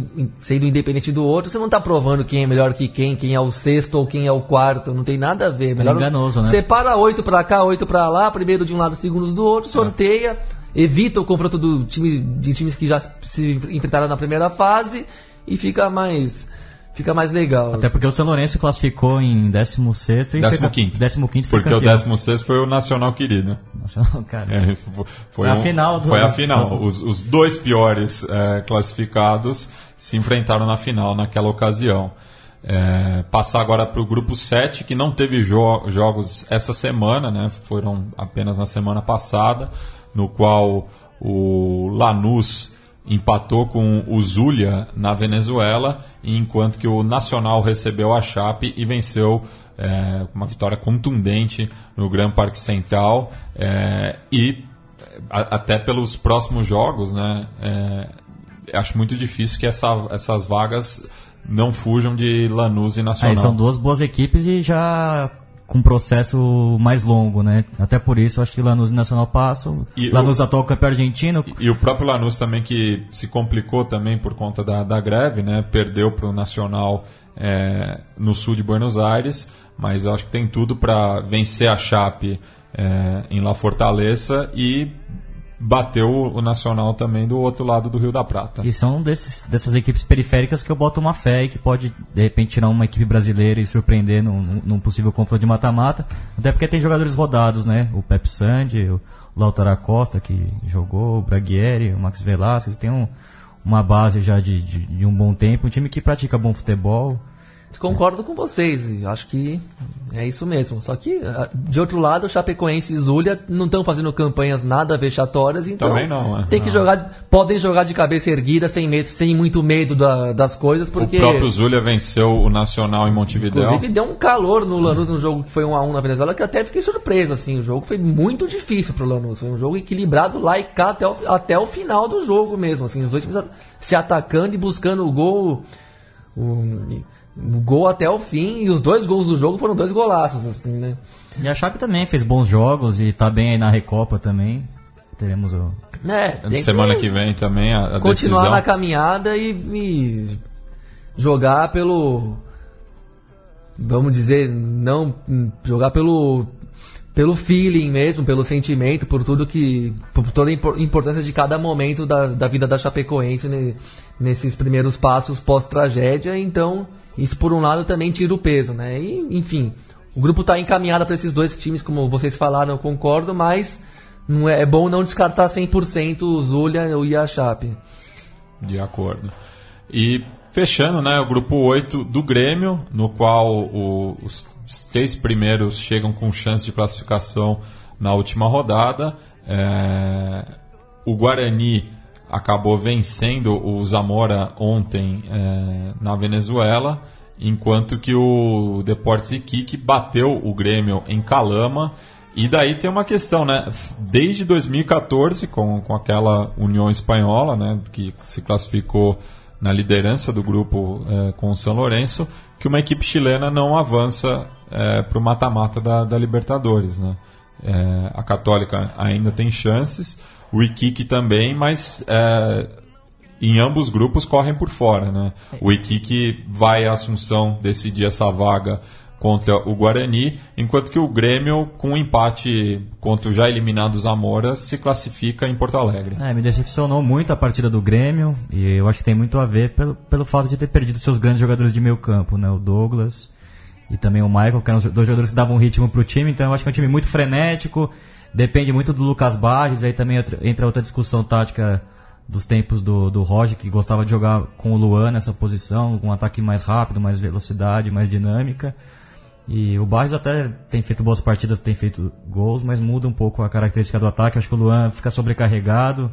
sendo independente do outro, você não tá provando quem é melhor que quem, quem é o sexto ou quem é o quarto, não tem nada a ver. Melhor enganoso, né? Separa oito pra cá, oito pra lá, primeiro de um lado, segundos do outro, sorteia, evita o confronto do time de times que já se enfrentaram na primeira fase e fica mais fica mais legal. Até porque o São Lourenço classificou em 16 e Décimo foi, quinto. 15 foi Porque o campeão. 16 foi o Nacional querido. Nacional, cara. É, fo- foi, A um- final do- foi a final. Os, os dois piores é, classificados se enfrentaram na final naquela ocasião. É, passar agora para o grupo 7, que não teve jo- jogos essa semana, né? foram apenas na semana passada, no qual o Lanús empatou com o Zulia na Venezuela, enquanto que o Nacional recebeu a Chape e venceu é, uma vitória contundente no Gran Parque Central é, e a- até pelos próximos jogos, né? é, acho muito difícil que essa- essas vagas não fujam de Lanús e Nacional. Aí são duas boas equipes e já com um processo mais longo, né? Até por isso acho que Lanús e Nacional passam. E Lanús o- atual campeão argentino. E o próprio Lanús também que se complicou também por conta da, da greve, né? Perdeu para o Nacional é, no sul de Buenos Aires, mas eu acho que tem tudo para vencer a Chape é, em La Fortaleza e bateu o Nacional também do outro lado do Rio da Prata. E são desses, dessas equipes periféricas que eu boto uma fé e que pode, de repente, tirar uma equipe brasileira e surpreender num, num- possível confronto de mata-mata. Até porque tem jogadores rodados, né? O Pep Sandi, o Lautaro Acosta, que jogou, o Braguieri, o Max Velasquez. Tem um- uma base já de, de, de um bom tempo. Um time que pratica bom futebol. Concordo com vocês, e acho que é isso mesmo. Só que, ah, de outro lado, o Chapecoense e Zulia não estão fazendo campanhas nada vexatórias, então Também não, é. tem que jogar, podem jogar de cabeça erguida, sem medo, sem muito medo da- das coisas, porque O próprio Zulia venceu o Nacional em Montevidéu. inclusive deu um calor no Lanús no jogo que foi 1 a 1 na Venezuela, que até fiquei surpreso assim. O jogo foi muito difícil pro Lanús, foi um jogo equilibrado lá e cá até o, até o final do jogo mesmo, assim, os dois times se atacando e buscando o gol o, o gol até o fim, e os dois gols do jogo foram dois golaços, assim, né? E a Chape também fez bons jogos e tá bem aí na Recopa também. Teremos o. É, tem Semana que vem também a, a continuar decisão. na caminhada e, e jogar pelo vamos dizer não jogar pelo pelo feeling mesmo pelo sentimento por tudo que por toda a impor- importância de cada momento da, da vida da Chapecoense ne- nesses primeiros passos pós tragédia então isso por um lado também tira o peso né e enfim o grupo está encaminhado para esses dois times como vocês falaram eu concordo mas não é, é bom não descartar 100% o Zulia e a Chape De acordo. E fechando, né, o grupo 8 do Grêmio, no qual o- os, três primeiros chegam com chance de classificação na última rodada. É, o Guarani acabou vencendo o Zamora ontem é, na Venezuela, enquanto que o Deportes Iquique bateu o Grêmio em Calama. E daí tem uma questão, né? Desde 2014, com, com aquela União Espanhola, né, que se classificou na liderança do grupo eh, com o São Lourenço, que uma equipe chilena não avança para o mata-mata da, da Libertadores, né? Eh, a Católica ainda tem chances, o Iquique também, mas eh, em ambos grupos correm por fora, né? O Iquique vai à Assunção decidir essa vaga contra o Guarani, enquanto que o Grêmio, com um empate contra o já eliminado Zamora, se classifica em Porto Alegre. É, me decepcionou muito a partida do Grêmio e eu acho que tem muito a ver pelo, pelo fato de ter perdido seus grandes jogadores de meio campo, né? O Douglas e também o Michael, que eram dois jogadores que davam ritmo pro time, então eu acho que é um time muito frenético, depende muito do Lucas Barros, aí também entra outra discussão tática dos tempos do, do Roger, que gostava de jogar com o Luan nessa posição, com um ataque mais rápido, mais velocidade, mais dinâmica. E o Barros até tem feito boas partidas, tem feito gols, mas muda um pouco a característica do ataque. Acho que o Luan fica sobrecarregado.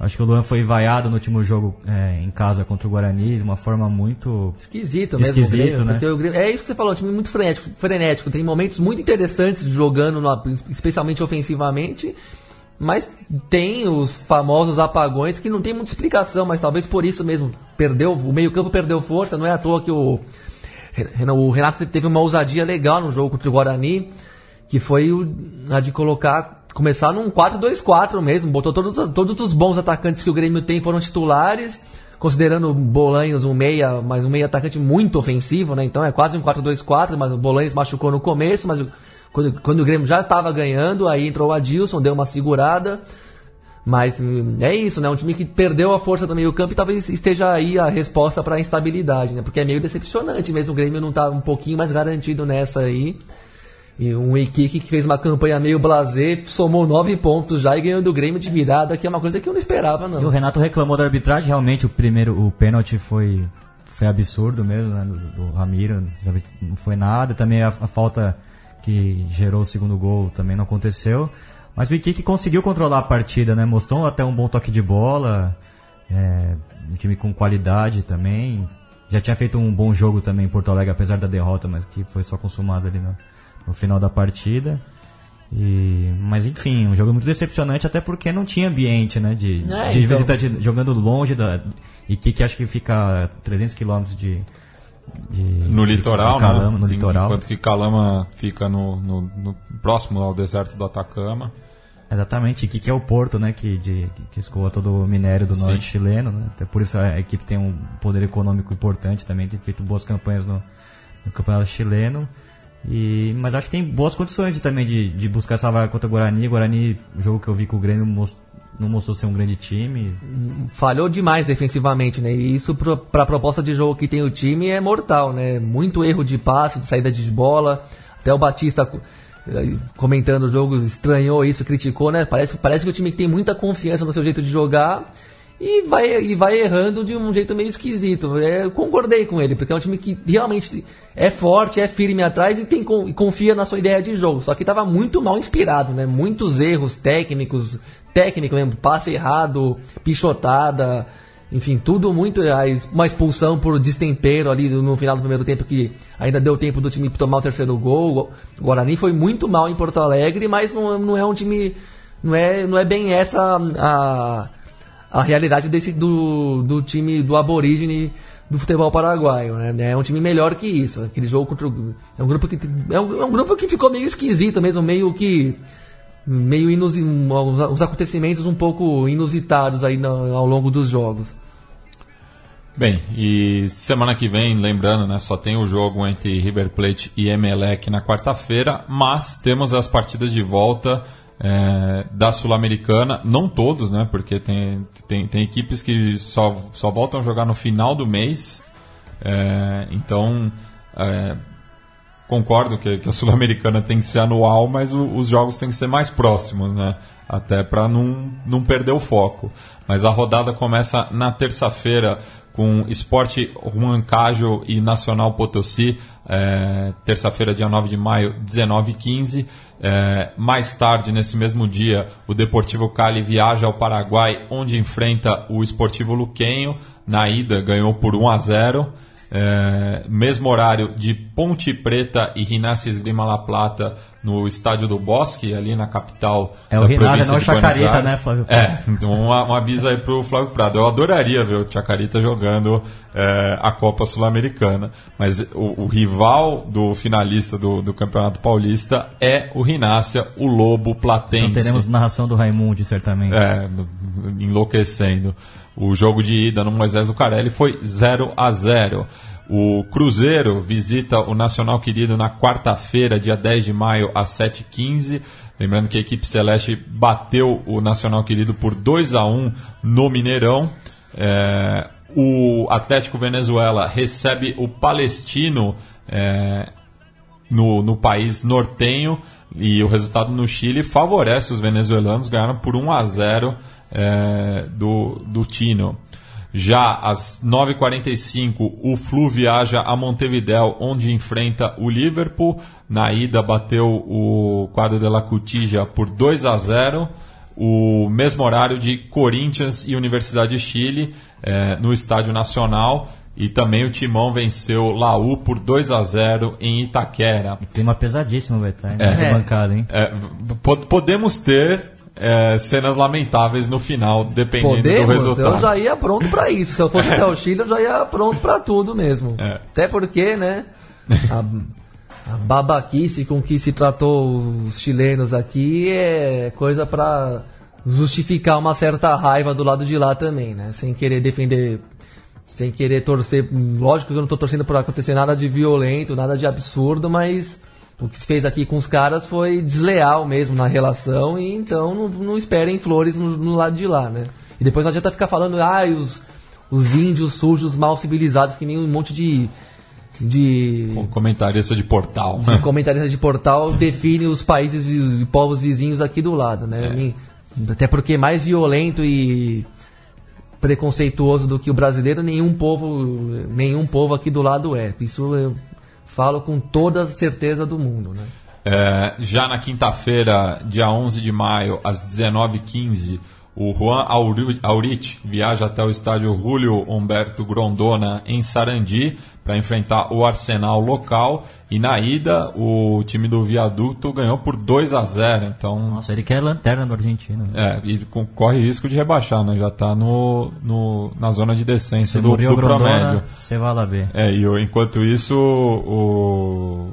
Acho que o Luan foi vaiado no último jogo é, em casa contra o Guarani de uma forma muito Esquisito mesmo Esquisito, Grêmio, né? é isso que você falou, um time muito frenético, frenético, tem momentos muito interessantes jogando, no- especialmente ofensivamente, mas tem os famosos apagões que não tem muita explicação, mas talvez por isso mesmo perdeu, o meio-campo perdeu força, não é à toa que o o Renato teve uma ousadia legal no jogo contra o Guarani, que foi a de colocar começar num 4-2-4 mesmo, botou todos, todos os bons atacantes que o Grêmio tem foram titulares, considerando Bolanhos um meia, mas um meia atacante muito ofensivo, né? Então é quase um 4-2-4, mas o Bolanhos machucou no começo, mas quando, quando o Grêmio já estava ganhando, aí entrou o Adilson, deu uma segurada. Mas hum, é isso, né? Um time que perdeu a força do meio-campo e talvez esteja aí a resposta para a instabilidade, né? Porque é meio decepcionante mesmo o Grêmio não tá um pouquinho mais garantido nessa aí. E um Iquique que fez uma campanha meio blazer, somou nove pontos já e ganhou do Grêmio de virada, que é uma coisa que eu não esperava, E o não. Renato reclamou da arbitragem, realmente o primeiro, o pênalti foi, foi absurdo mesmo, né, do, do Ramiro, não foi nada, também a, a falta que gerou o segundo gol também não aconteceu, mas o Iquique conseguiu controlar a partida, né, mostrou até um bom toque de bola, é, um time com qualidade também, já tinha feito um bom jogo também em Porto Alegre, apesar da derrota, mas que foi só consumado ali no, no final da partida. E, mas enfim, um jogo muito decepcionante, até porque não tinha ambiente, né? De, É, de então. visitar de- jogando longe da. E que, que acho que fica a 300 quilômetros de, de. No de- litoral, de Calama, né? No litoral. Enquanto que Calama fica no, no- no- próximo ao deserto do Atacama. Exatamente, e que, que é o porto, né? Que, de, que escoa todo o minério do Sim. norte chileno, né? Até por isso a equipe tem um poder econômico importante também, tem feito boas campanhas no, no campeonato chileno. E, mas acho que tem boas condições de, também de, de buscar essa vaga contra o Guarani. Guarani, o jogo que eu vi com o Grêmio, não mostrou ser um grande time. falhou demais defensivamente, né? E isso pro, pra proposta de jogo que tem o time é mortal, né? Muito erro de passe, de saída de bola. Até o Batista eh, comentando o jogo estranhou isso, criticou, né? Parece, parece que o time tem muita confiança no seu jeito de jogar e vai, e vai errando de um jeito meio esquisito. É, eu concordei com ele, porque é um time que realmente é forte, é firme atrás e, tem, con- confia na sua ideia de jogo. Só que estava muito mal inspirado, né? Muitos erros técnicos, técnico mesmo, passe errado, pichotada, enfim, tudo muito. a es- Uma expulsão por destempero ali no final do primeiro tempo que ainda deu tempo do time tomar o terceiro gol. O Guarani foi muito mal em Porto Alegre, mas não, não é um time. Não é, não é bem essa a, a realidade desse, do, do time do aborígene do futebol paraguaio, né? É um time melhor que isso. Aquele jogo contra o, é um grupo que é um, é um grupo que ficou meio esquisito mesmo, meio que meio inusi, uns acontecimentos um pouco inusitados aí no- ao longo dos jogos. Bem, e semana que vem, lembrando, né, só tem o jogo entre River Plate e Emelec na quarta-feira, mas temos as partidas de volta é, da Sul-Americana, não todos, né, porque tem, tem, tem equipes que só, só voltam a jogar no final do mês, é, então é, concordo que, que a Sul-Americana tem que ser anual, mas o- os jogos têm que ser mais próximos, né? Até para não, não perder o foco. Mas a rodada começa na terça-feira com Esporte Huancajo e Nacional Potosí, é, terça-feira, dia 9 de maio, 19h15. É, mais tarde, nesse mesmo dia, o Deportivo Cali viaja ao Paraguai, onde enfrenta o Esportivo Luquenho. Na ida, ganhou por 1 a 0. É, mesmo horário de Ponte Preta e Rinácia Esgrima La Plata no estádio do Bosque, ali na capital É o da Rinácia, província não o de Chacarita, Aires. né, Flávio? É, então um, um aviso aí pro Flávio Prado. Eu adoraria ver o Chacarita jogando é, a Copa Sul-Americana, mas o, o rival do finalista do, do Campeonato Paulista é o Rinácia, o Lobo Platense. Não teremos narração do Raimundo, certamente. É, enlouquecendo. O jogo de ida no Moisés do Carelli foi 0 a 0 O Cruzeiro visita o Nacional Querido na quarta-feira, dia 10 de maio, às 7h15. Lembrando que a equipe celeste bateu o Nacional Querido por 2 a 1 no Mineirão. É, o Atlético Venezuela recebe o Palestino é, no, no país nortenho e o resultado no Chile favorece os venezuelanos, ganharam por 1 a 0 é, do, do Tino. Já às 9h45, o Flu viaja a Montevideo, onde enfrenta o Liverpool. Na ida, bateu o quadro de la Cutija por 2 a 0 o mesmo horário de Corinthians e Universidade de Chile eh, no Estádio Nacional. E também o Timão venceu Laú por 2 a 0 em Itaquera. Clima pesadíssimo vai estar? É. Bancada, hein? É, po- podemos ter eh, cenas lamentáveis no final, dependendo do Podemos? resultado. Eu já ia pronto pra isso. Se eu fosse até o Chile, eu já ia pronto pra tudo mesmo. É. Até porque, né? A, a babaquice com que se tratou os chilenos aqui é coisa pra justificar uma certa raiva do lado de lá também, né? Sem querer defender. Sem querer torcer. Lógico que eu não tô torcendo por acontecer nada de violento, nada de absurdo, mas o que se fez aqui com os caras foi desleal mesmo na relação e então não, não esperem flores no, no lado de lá, né? E depois não adianta ficar falando, ah, os, os índios sujos, mal civilizados, que nem um monte de. de comentarista de portal. de comentaristas de portal define os países e povos vizinhos aqui do lado, né? Nem- Até porque mais violento e preconceituoso do que o brasileiro, nenhum povo, nenhum povo aqui do lado é. Isso eu falo com toda a certeza do mundo, né? É, já na quinta-feira, dia 11 de maio, às 19h15, o Juan Auri- Aurich viaja até o estádio Julio Humberto Grondona, em Sarandi, para enfrentar o Arsenal local. E na ida, o time do Viaduto ganhou por 2 a 0 Então, Nossa, ele quer lanterna do argentino. é, e corre risco de rebaixar, né? Já está no, no, na zona de descenso do, do promédio. Você vai lá ver. É, e enquanto isso, o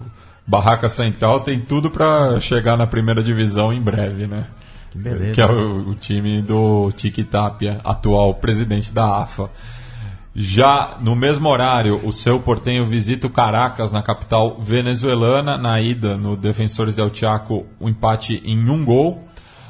Barraca Central tem tudo para chegar na primeira divisão em breve, né? Que beleza. Que é o, o time do Tiki Tapia, atual presidente da AFA. Já no mesmo horário, o seu Portenho visita o Caracas, na capital venezuelana. Na ida, no Defensores del Chaco, o empate em um gol.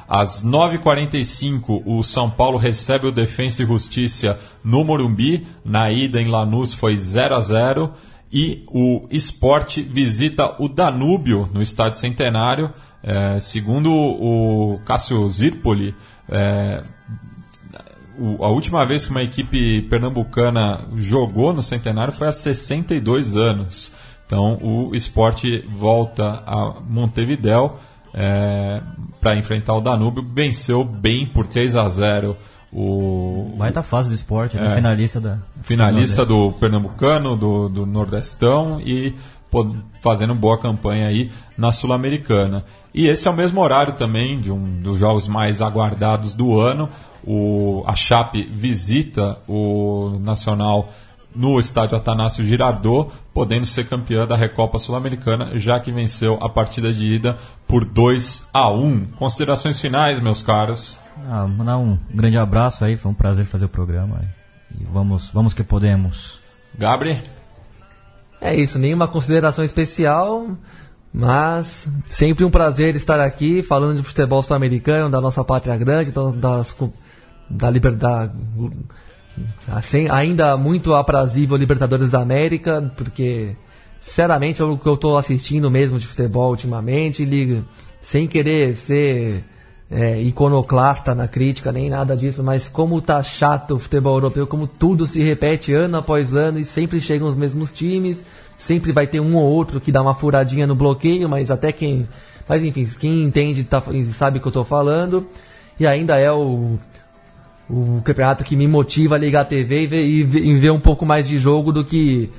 Às 9h45, o São Paulo recebe o Defensa e Justiça no Morumbi. Na ida em Lanús foi 0 a 0 E o Esporte visita o Danúbio no Estádio Centenário. É, segundo o Cássio Zirpoli, é, o- a última vez que uma equipe pernambucana jogou no Centenário foi há 62 anos. Então o esporte volta a Montevidéu para enfrentar o Danúbio. Venceu bem por 3 a 0 o Vai estar fase do esporte, né? É. finalista da. finalista do Pernambucano, do, do Nordestão e pô, fazendo boa campanha aí na Sul-Americana. E esse é o mesmo horário também de um dos jogos mais aguardados do ano. O, a Chape visita o Nacional no estádio Atanásio Girardot, podendo ser campeã da Recopa Sul-Americana, já que venceu a partida de ida por 2 a 1. Considerações finais, meus caros. Ah, mandar um grande abraço aí, foi um prazer fazer o programa. E vamos, vamos que podemos. Gabriel? É isso, nenhuma consideração especial, mas sempre um prazer estar aqui falando de futebol sul-americano, da nossa pátria grande, então, das, da liberdade. Assim, ainda muito aprazível Libertadores da América, porque sinceramente é o que eu estou assistindo mesmo de futebol ultimamente, liga, sem querer ser é, iconoclasta na crítica, nem nada disso, mas como tá chato o futebol europeu, como tudo se repete ano após ano e sempre chegam os mesmos times, sempre vai ter um ou outro que dá uma furadinha no bloqueio, mas até quem. Mas enfim, quem entende tá, sabe o que eu tô falando. E ainda é o, o campeonato que me motiva a ligar a TV e ver, e ver- e ver um pouco mais de jogo do que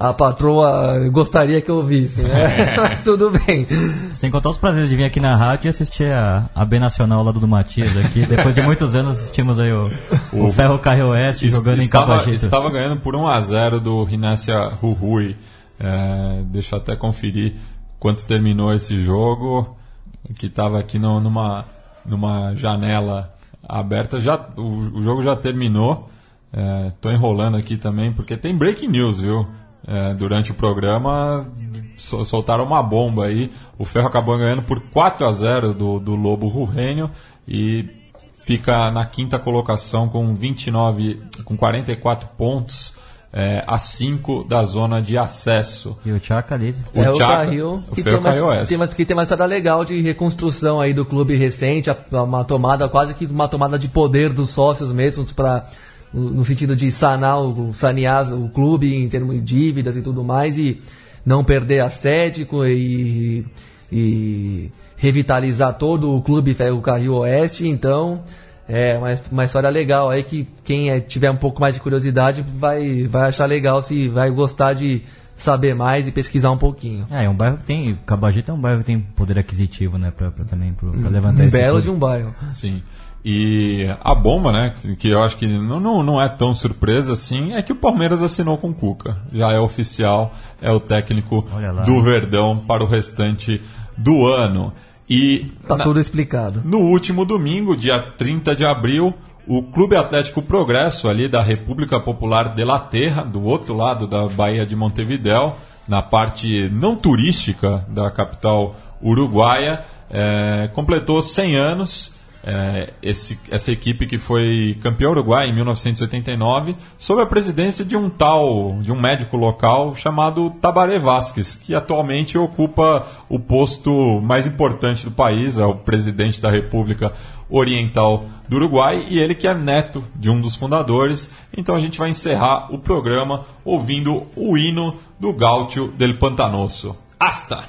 a patroa gostaria que eu visse, né? Mas tudo bem. Sem contar os prazeres de vir aqui na rádio e assistir a, a B Nacional lá do Matias aqui. Depois de muitos anos assistimos aí o, o Ferro Carril Oeste jogando em estava, Cabagito. estava ganhando por 1 a 0 do Rinácia Rui. É, deixa eu até conferir quanto terminou esse jogo, que estava aqui no- numa, numa janela aberta. Já, o, o jogo já terminou. Estou enrolando aqui também, porque tem breaking news, viu? É, durante o programa sol- soltaram uma bomba aí. O Ferro acabou ganhando por 4 a 0 do, do Lobo Rurrênio e fica na quinta colocação com 29, com 44 pontos, é, a 5 da zona de acesso. E o Tchaka ali. O é o Carril, o que, Ferro tem uma, Carril Oeste. tem uma- que tem uma história legal de reconstrução aí do clube recente, uma tomada, quase que uma tomada de poder dos sócios mesmos para no sentido de sanar o, sanear o clube em termos de dívidas e tudo mais e não perder a sede e, e revitalizar todo o clube Ferro Carril Oeste, então é uma, uma história legal aí que quem é- tiver um pouco mais de curiosidade vai, vai achar legal, se vai gostar de saber mais e pesquisar um pouquinho. É, é um bairro que tem. Cabagito é um bairro que tem poder aquisitivo, né? Pra, pra também pra, pra levantar Um esse belo clube. de um bairro. Sim. E a bomba, né, que- eu acho que não, não, não é tão surpresa assim, é que o Palmeiras assinou com o Cuca. Já é oficial, é o técnico do Verdão para o restante do ano. E Tá na- tudo explicado. No último domingo, dia 30 de abril, o Clube Atlético Progresso, ali da República Popular de La Terra, do outro lado da Baía de Montevidéu, na parte não turística da capital uruguaia, eh, completou 100 anos. Eh, esse- essa equipe que foi campeã uruguaia em 1989, sob a presidência de um tal, de um médico local chamado Tabaré Vasquez, que atualmente ocupa o posto mais importante do país, é o presidente da República Oriental do Uruguai, e ele que é neto de um dos fundadores. Então a gente vai encerrar o programa ouvindo o hino do Gaúcho del Pantanoso. Hasta!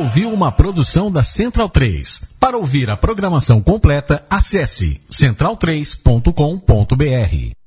Ouviu uma produção da Central 3. Para ouvir a programação completa, acesse central3.com.br.